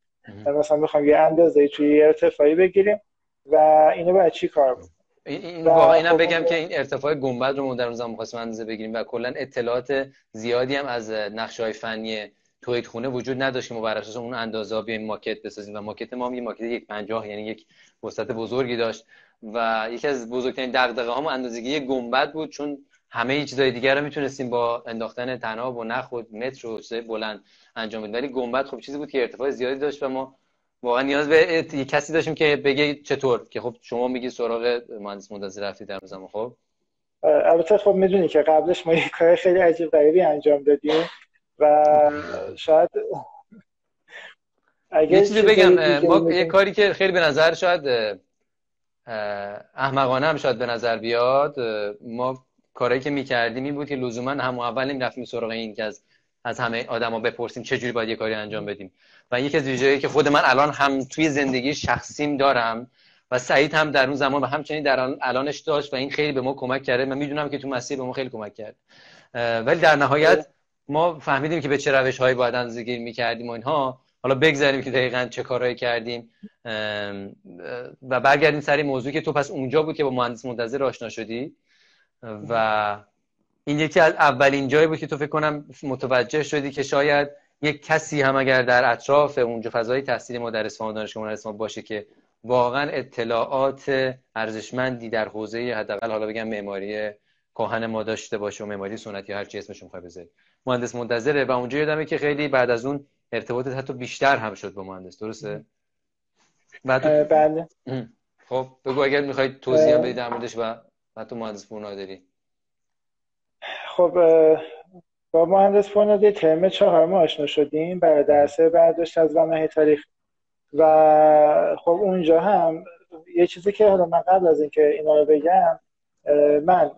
مثلا می‌خوایم یه اندازه توی یه ارتفاعی بگیریم و اینو باید چی کار بود این واقعا اینم خب بگم که این ارتفاع گنبد رو در اون زمان خواستیم اندازه بگیریم و کلا اطلاعات زیادی هم از نقشه های فنی توید خونه وجود نداشت که ما بر اساس اون اندازه بیایم ماکت بسازیم. و ماکت ما هم یه ماکت یک پنجاه یعنی یک وسعت بزرگی داشت و یکی از بزرگترین دغدغه هامون اندازه‌گیری گنبد بود چون همه چیزای دیگر رو می‌تونستیم با انداختن تناب و نخ و متر و چیزای بلند انجام بدیم. ولی گنبد خب چیزی بود که ارتفاع زیادی داشت و ما واقعا نیاز به کسی داشتیم که بگه چطور که خب شما میگی سراغ مهندس منتظر رفتی در زمان خب؟ البته خب می‌دونی که قبلش ما یه کار خیلی عجیب غریبی انجام دادیم و شاید یه چیزی بگم ما یه کاری که خیلی به نظر شاید احمقانه هم شاید به نظر بیاد ما کاری که می‌کردیم این بود که لزوما هم اول نمی‌رفتیم سراغ این که از از همه آدما بپرسیم چه جوری باید یه کاری انجام بدیم. و یکی از ویژگی که خود من الان هم توی زندگی شخصیم دارم و سعید هم در اون زمان و همچنین در الانش داشت و این خیلی به ما کمک کرده. من می‌دونم که تو مسیر به ما خیلی کمک کرد. ولی در نهایت ما فهمیدیم که به چه روش هایی باید اندازه‌گیری می‌کردیم و اینها. حالا بگذاریم که دقیقا چه کارهایی کردیم. و برگردیم سری موضوعی که تو پس اونجا بود که با مهندس منتظر آشنا شدی. و این یکی از اولین جایی بود که تو فکر کنم متوجه شدی که شاید یک کسی هم اگر در اطراف اونجا فضای تحصیلی ما در اصفهان دانشگاه اصفهان باشه که واقعا اطلاعات ارزشمندی در حوزه حداقل حالا بگم معماری کهن ما داشته باشه و معماری سنتی هر چی اسمش می‌خوای بذاری. مهندس منتظره و اونجا یادمه که خیلی بعد از اون ارتباطت حتی بیشتر هم شد با مهندس درسته؟ بعد بله. خب بگو اگر می‌خواید توضیح بدید در موردش و حتی مهندس داری خب با مهندس فونادی ترم چهار ما آشنا شدیم برای درس برداشت از ومه تاریخ. و خب اونجا هم یه چیزی که حالا من قبل از اینکه اینا رو بگم من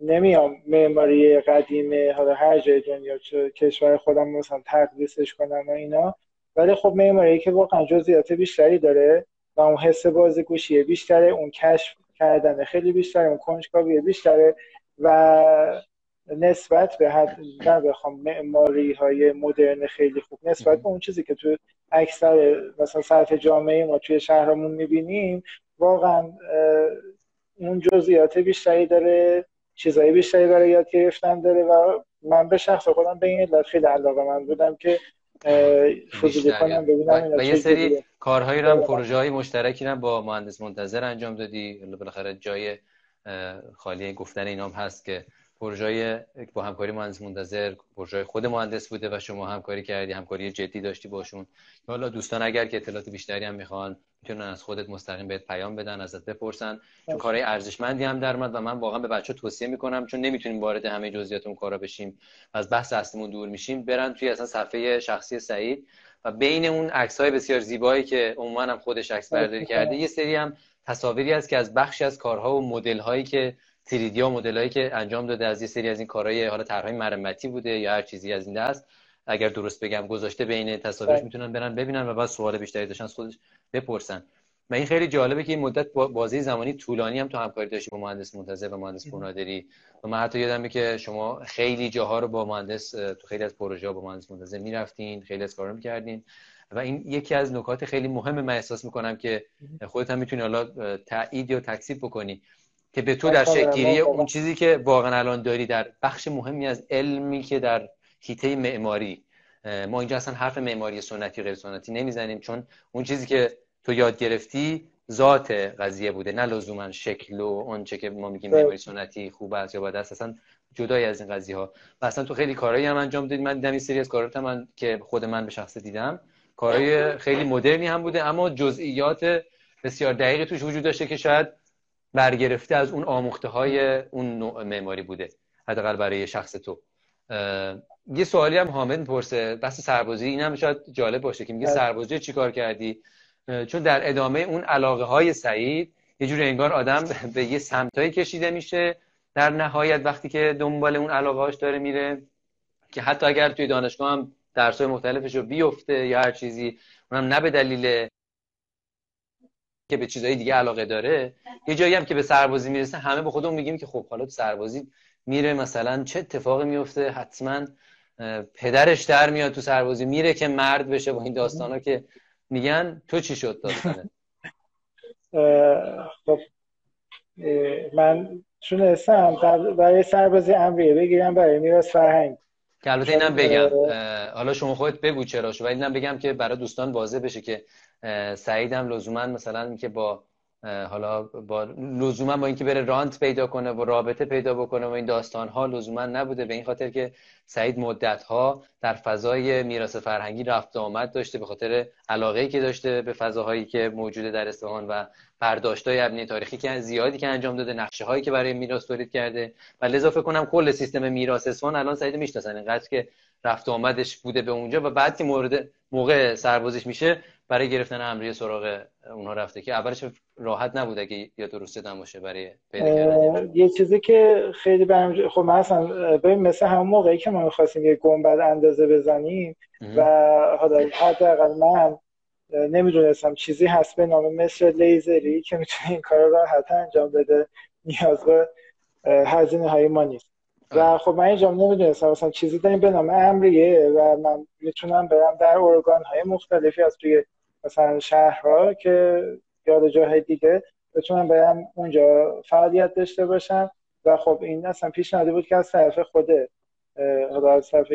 نمیام معماری قدیم حالا هر جای دنیا چه کشور خودم مثلا تقدیسش کنم و اینا. ولی خب معماری که واقعا جزئیات بیشتری داره و اون حس بازیگوشی بیشتره اون کشف کردن خیلی بیشتره اون کنجکاوی بیشتره و نسبت به حد من بخوام معماری های مدرن خیلی خوب نسبت به اون چیزی که تو اکثر مثلا سطح جامعه ما توی شهرمون می‌بینیم واقعا اون جزئیات بیشتری داره چیزایی بیشتری برای یاد گرفتن داره و من به شخص خودم به این علت خیلی علاقه من بودم که فضولی کنم ببینم و یه سری کارهایی رو هم پروژه های مشترکی رو با مهندس منتظر انجام دادی. بالاخره جای خالی گفتن اینام هست که پروژه با همکاری مهندس منتظر پروژه خود مهندس بوده و شما همکاری کردی همکاری جدی داشتی باشون. حالا دوستان اگر که اطلاعات بیشتری هم می‌خوان می‌تونن از خودت مستقیم بهت پیام بدن ازت بپرسن. چون کارهای ارزشمندی هم در و من واقعا به بچه توصیه می‌کنم چون نمی‌تونیم وارد همه جزئیات اون کارا بشیم. از بحث اصلیمون دور میشیم برن توی اصلا صفحه شخصی سعید و بین اون عکس های بسیار زیبایی که عموما هم خودش عکس برداری کرده یه سری هم تصاویری هست که از بخشی از کارها و مدل هایی که تریدی ها مدل هایی که انجام داده از یه سری از این کارهای حالا طرحهای مرمتی بوده یا هر چیزی از این دست. اگر درست بگم گذاشته بین تصاویرش بله. می‌تونن برن ببینن و بعد سوال بیشتری داشتن خودش بپرسن. و این خیلی جالبه که این مدت بازی زمانی طولانی هم تو همکاری داشتی با مهندس منتظر و مهندس پورنادری و من حتی یادمه که شما خیلی جاها رو با مهندس تو خیلی از پروژه ها با مهندس منتظر می‌رفتین خیلی از کارا می‌کردین. و این یکی از نکات خیلی مهم من احساس می‌کنم که خودت هم می‌تونی حالا تایید یا تکسیب بکنی. که به تو در شکلگیری اون چیزی که واقعا الان داری در بخش مهمی از علمی که در حیطه معماری ما اینجا اصلا حرف معماری سنتی غیر سنتی نمی‌زنیم چون اون چیزی که تو یاد گرفتی ذات قضیه بوده نه لزوما شکل و آنچه که ما میگیم معماری سنتی خوب است یا بد است اصلا جدای از این قضیه ها و اصلا تو خیلی کارهایی هم انجام دادی. من دیدم این سری از کارات من که خود من به شخص دیدم. کارهای خیلی مدرنی هم بوده اما جزئیات بسیار دقیقی توش وجود داشته که شاید برگرفته از اون آموخته های اون نوع معماری بوده حداقل برای شخص تو. یه سوالی هم حامد پرسه بحث سربازی این هم شاید جالب باشه که میگه بله. سربازی چیکار کردی؟ چون در ادامه اون علاقه های سعید یه جور انگار آدم به یه سمتایی کشیده میشه. در نهایت وقتی که دنبال اون علاقه هاش داره میره که حتی اگر توی دانشگاه هم درس های مختلفش رو بیفته یا هر چیزی اونم نه به دلیل که به چیزهای دیگه علاقه داره یه جایی هم که به سربازی می‌رسه همه به خودمون میگیم که خب حالا سربازی میره مثلا چه اتفاقی میفته؟ حتما پدرش در میاد تو سربازی میره که مرد بشه با این ها که میگن. تو چی شد داستانه خب من تونستم برای سربازی امریه بگیرم برای میراث فرهنگ. که البته اینم بگم حالا شما خودت بگو چرا شو ولی اینم بگم که برای دوستان واضح بشه که سعیدم لزوما مثلا که با حالا با لزوما با اینکه بره رانت پیدا کنه و رابطه پیدا بکنه و این داستان ها لزوما نبوده به این خاطر که سعید مدت ها در فضای میراث فرهنگی رفت آمد داشته به خاطر علاقه که داشته به فضاهایی که موجوده در اصفهان و برداشت های ابنی تاریخی که زیادی که انجام داده نقشه هایی که برای میراث تولید کرده و لذا فکر کنم کل سیستم میراث اصفهان الان سعید می‌شناسن اینقدر که رفت آمدش بوده به اونجا و بعد که مورد موقع سربازیش میشه برای گرفتن امریه سراغ اونها رفته که اولش راحت نبوده اگه یا درست باشه برای پیدا کردن. یه چیزی که خیلی برم خب مثلا ببین مثل همون موقعی که ما می‌خواستیم یه گنبد اندازه بزنیم و حالا حداقل من نمی‌دونستم چیزی هست به نام مصر لیزری که می‌تونه این کار راحت انجام بده. نیاز به هزینه های ما نیست. و خب من اینجا نمی‌دونستم مثلا چیزی داریم. به نام امریه و من می‌تونم برم در ارگان های مختلفی از توی مثلا شهرها که یا جاهای دیگه بتونم برم اونجا فعالیت داشته باشم. و خب این اصلا پیشنهادی بود که از طرف خود از طرف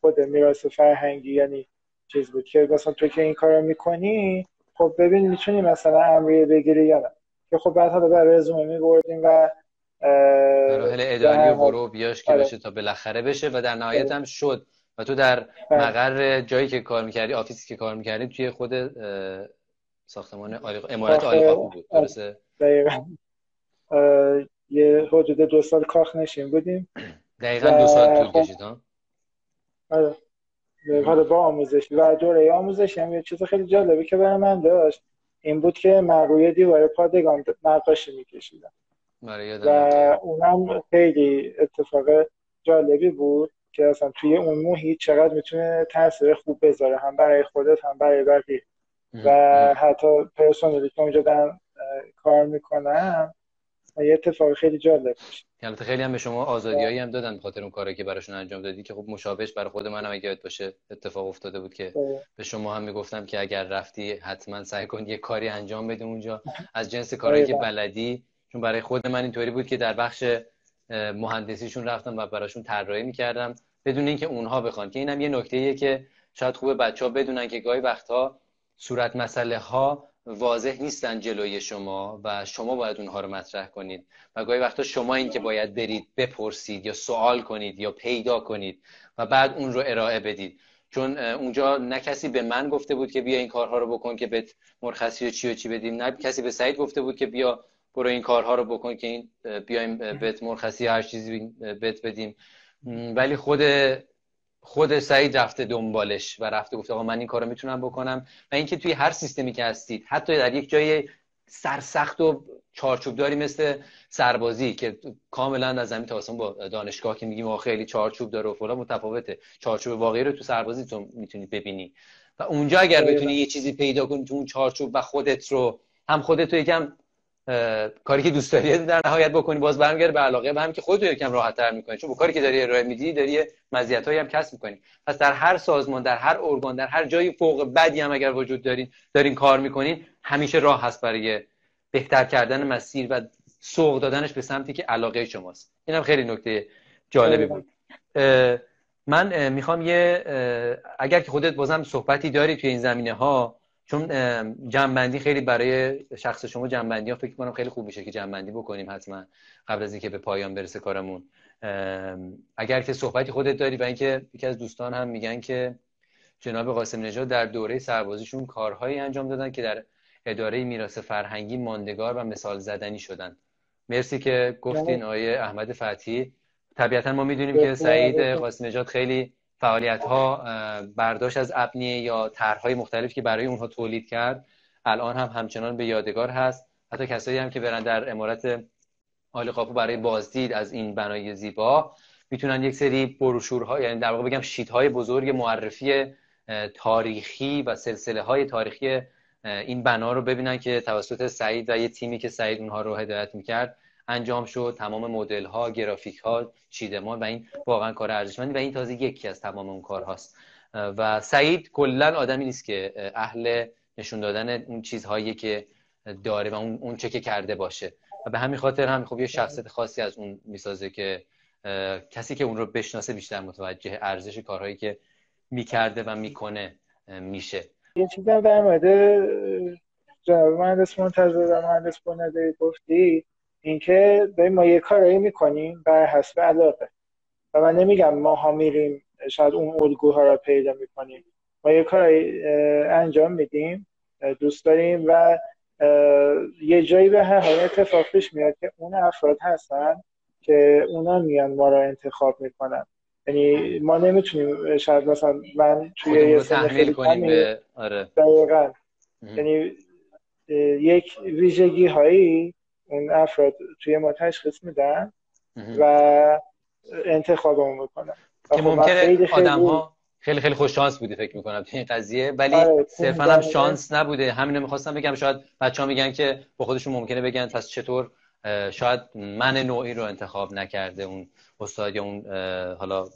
خود میراث فرهنگی یعنی چیز بود که مثلا تو که این کارو می‌کنی خب ببین می‌تونی مثلا امریه بگیری یا نه. که خب بعد حالا برای رزومه میبردیم و مراحل اداری و برو بیاش که آره. بشه تا بالاخره بشه و در نهایت هم شد. و تو در بله. مقر جایی که کار می‌کردی آفیسی که کار می‌کردی توی خود ساختمان امارت آلی بود. درسته؟ یه حدود دو سال کاخ نشین بودیم. دقیقا دو سال طول خب کشید ها؟ آره. حالا با آموزش و دوره آموزش هم یه چیز خیلی جالبی که برای من داشت. این بود که من روی دیوار پادگان نقاشی میکشیدم. و اونم خیلی اتفاق جالبی بود که اصلا توی اون محیط چقدر می‌تونه تاثیر خوب بذاره هم برای خودت هم برای بقیه. و حتی پرسونلی که اونجا دارم کار یه اتفاق خیلی جالب البته خیلی هم به شما آزادیایی هم دادن بخاطر اون کاری که براشون انجام دادی که خب مشابهش برای خود منم اگه یاد باشه اتفاق افتاده بود که به شما هم می‌گفتم که اگر رفتی حتما سعی کن یه کاری انجام بده اونجا. از جنس کارهایی که بلدی چون برای خود من اینطوری بود که در بخش مهندسیشون رفتم و براشون طراحی می‌کردم بدون اینکه اونها بخوان. که اینم یه نکته که شاید خوبه بچه ها بدونن که گاهی وقتها صورت مسئله ها واضح نیستن جلوی شما و شما باید اونها رو مطرح کنید. و گاهی وقتا شما این که باید برید بپرسید یا سوال کنید یا پیدا کنید و بعد اون رو ارائه بدید. چون اونجا نه کسی به من گفته بود که بیا این کارها رو بکن که بهت مرخصی و چی و چی بدیم. نه کسی به سعید گفته بود که بیا برو این کارها رو بکن که این بیایم بهت مرخصی هر چیزی بهت بدیم. ولی خود خود سعید رفته دنبالش و رفته گفته آقا من این کارو می‌تونم بکنم. و اینکه توی هر سیستمی که هستید حتی در یک جای سرسخت و چارچوبداری مثل سربازی که کاملا از زمین تا با دانشگاه که میگیم خیلی چارچوب داره و فلان متفاوته. چارچوب واقعی رو تو سربازی تو می‌تونی ببینی. و اونجا اگر بتونی یه چیزی پیدا کنی تو اون چارچوب و خودت رو هم خودت رو یکم کاری که دوست داری در نهایت بکنی باز برمیگرده به علاقه به هم که خودت یکم راحت تر می‌کنی. چون با کاری که داری ارائه میدی داری مزیتایی هم کسب می‌کنی. پس در هر سازمان در هر ارگان در هر جایی فوق بدی هم اگر وجود دارین دارین کار می‌کنین همیشه راه هست برای بهتر کردن مسیر و سوق دادنش به سمتی که علاقه شماست. اینم خیلی نکته جالبی بود. من می‌خوام یه اگر که خودت بازم صحبتی داری توی این زمینه ها چون جنبندی خیلی برای شخص شما جنبندی ها فکر کنم خیلی خوب میشه که جنبندی بکنیم حتما قبل از اینکه به پایان برسه کارمون. اگر که صحبتی خودت داری و اینکه یکی از دوستان هم میگن که جناب قاسم نژاد در دوره سربازیشون کارهایی انجام دادن که در اداره میراث فرهنگی ماندگار و مثال زدنی شدن. مرسی که گفتین آیه احمد فتحی. طبیعتا ما می‌دونیم که سعید قاسم نژاد خیلی فعالیت ها برداشت از ابنیه یا طرحهای مختلف که برای اونها تولید کرد الان هم همچنان به یادگار هست. حتی کسایی هم که برن در امارت آل قاپو برای بازدید از این بنای زیبا می‌تونن یک سری بروشورها یعنی در واقع بگم شیت های بزرگ معرفی تاریخی و سلسله های تاریخی این بنا رو ببینن که توسط سعید و یه تیمی که سعید اونها رو هدایت می‌کرد. انجام شد تمام مدل ها گرافیک ها چیدمان و این واقعا کار ارزشمندی و این تازه یکی از تمام اون کارهاست. و سعید کلا آدمی نیست که اهل نشون دادن اون چیزهایی که داره و اون اون چه که کرده باشه. و به همین خاطر هم خب یه شخصیت خاصی از اون می‌سازه که کسی که اون رو بشناسه بیشتر متوجه ارزش کارهایی که می‌کرده و می‌کنه میشه. یه چیزی در مورد جناب مهندس منتظر مهندس بنده گفتی؟ اینکه به ما یه کارایی می‌کنیم بر حسب علاقه. و من نمیگم ما ها میریم شاید اون الگوها را پیدا می‌کنیم. ما یه کارایی انجام میدیم دوست داریم و یه جایی به هر حال اتفاق پیش میاد که اون افراد هستن که اونا میان ما را انتخاب می‌کنن. یعنی ما نمی‌تونیم شاید مثلا من توی یه سن خیلی کنیم به آره. دقیقا. یعنی یک ویژگی هایی اون افراد توی ما تشخیص میدن و انتخابمون می‌کنن. که خب ممکنه آدم ها خیلی خیلی خوش شانس بودی فکر می‌کنم این قضیه. ولی آره، صرفا هم شانس نبوده. همین می‌خواستم بگم شاید بچه ها میگن که با خودشون ممکنه بگن پس چطور شاید من نوعی رو انتخاب نکرده اون استاد یا اون حالا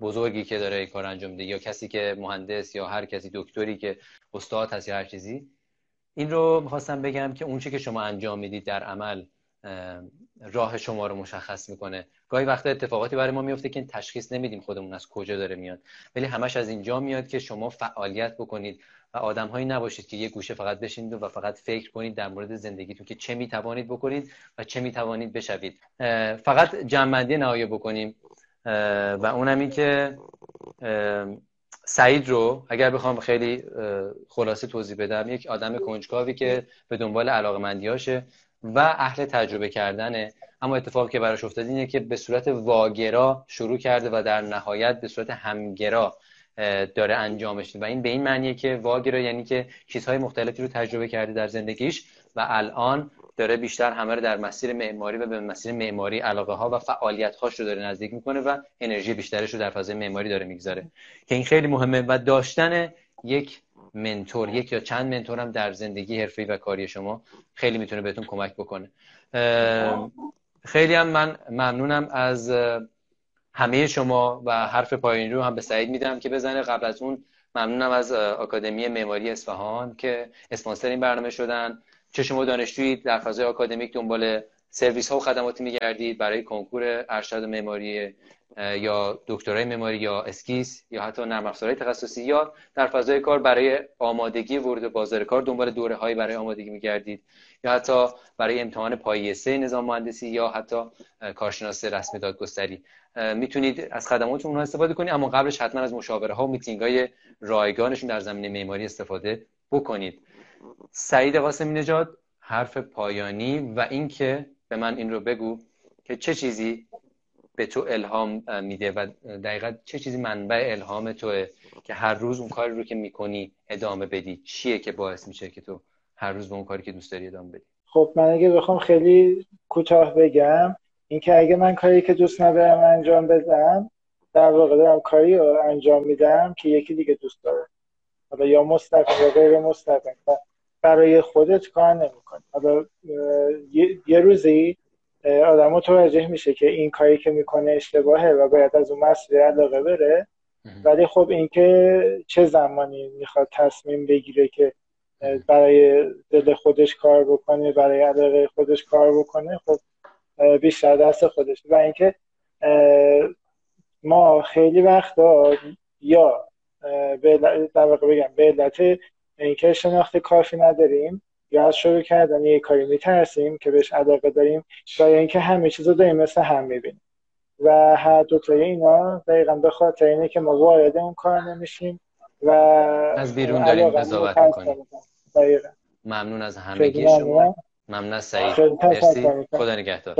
بزرگی که داره این کار انجام میده یا کسی که مهندس یا هر کسی دکتری که استاد هست یا هر چیزی. این رو می‌خواستم بگم که اون که شما انجام می‌دید در عمل راه شما رو مشخص می‌کنه. گاهی وقتا اتفاقاتی برای ما میفته که تشخیص نمیدیم خودمون از کجا داره میاد. ولی همش از اینجا میاد که شما فعالیت بکنید و آدم هایی نباشید که یه گوشه فقط بشینید و فقط فکر کنید در مورد زندگیتون که چه می‌توانید بکنید و چه می‌توانید بشوید. فقط جمعندی نهایی بکنیم. و اونم این که سعید رو اگر بخوام خیلی خلاصه توضیح بدم یک آدم کنجکاوی که به دنبال علاقه و اهل تجربه کردنه. اما اتفاقی که براش افتاد اینه که به صورت واگرا شروع کرده و در نهایت به صورت همگرا داره انجامش و این به این معنیه که واگرا یعنی که چیزهای مختلفی رو تجربه کرده در زندگیش. و الان داره بیشتر همه رو در مسیر معماری و به مسیر معماری علاقه ها و فعالیت هاش رو داره نزدیک می‌کنه و انرژی بیشترش رو در فضای معماری داره می‌گذاره. که این خیلی مهمه و داشتن یک منتور یک یا چند منتور هم در زندگی حرفی و کاری شما خیلی می‌تونه بهتون کمک بکنه. خیلی هم من ممنونم از همه شما و حرف پایین رو هم به سعید میدم که بزنه. قبل از اون ممنونم از آکادمی معماری اصفهان که اسپانسر این برنامه شدن. چه شما دانشجویی در فضای آکادمیک دنبال سرویس ها و خدماتی میگردید برای کنکور ارشد معماری یا دکترای معماری یا اسکیس یا حتی نرم افزارهای تخصصی یا در فضای کار برای آمادگی ورود بازار کار دنبال دوره هایی برای آمادگی میگردید یا حتی برای امتحان پایه سه نظام مهندسی یا حتی کارشناس رسمی دادگستری. می‌تونید از خدمات اونها استفاده کنید اما قبلش حتما از مشاوره ها و میتینگ های رایگانشون در زمینه معماری استفاده بکنید. سعید قاسمی نژاد حرف پایانی و اینکه به من این رو بگو که چه چیزی به تو الهام میده و دقیقا چه چیزی منبع الهام توه که هر روز اون کاری رو که می‌کنی ادامه بدی؟ چیه که باعث میشه که تو هر روز به اون کاری که دوست داری ادامه بدی؟ خب من اگه بخوام خیلی کوتاه بگم اینکه اگه من کاری که دوست ندارم انجام بدم در واقع دارم کاری رو انجام میدم که یکی دیگه دوست داره. حالا یا مستقیم یا غیر مستقیم برای خودت کار نمی‌کنی. حالا یه روزی آدم متوجه میشه که این کاری که می‌کنه اشتباهه و باید از اون مسئله علاقه بره. ولی خب اینکه چه زمانی می‌خواد تصمیم بگیره که برای دل خودش کار بکنه برای علاقه خودش کار بکنه خب بیشتر دست خودش. و اینکه ما خیلی وقتا یا در واقع بگم به علت اینکه شناخت کافی نداریم یا از شروع کردن یه کاری میترسیم که بهش علاقه داریم و اینکه همه چیز رو داریم مثل هم می‌بینیم. و هر دو تای اینا دقیقا به خاطر اینه که ما وارد اون کار نمیشیم و از بیرون داریم قضاوت می‌کنیم. ممنون از همگی شما. ممنون. از سعید. مرسی. خدا نگهدار.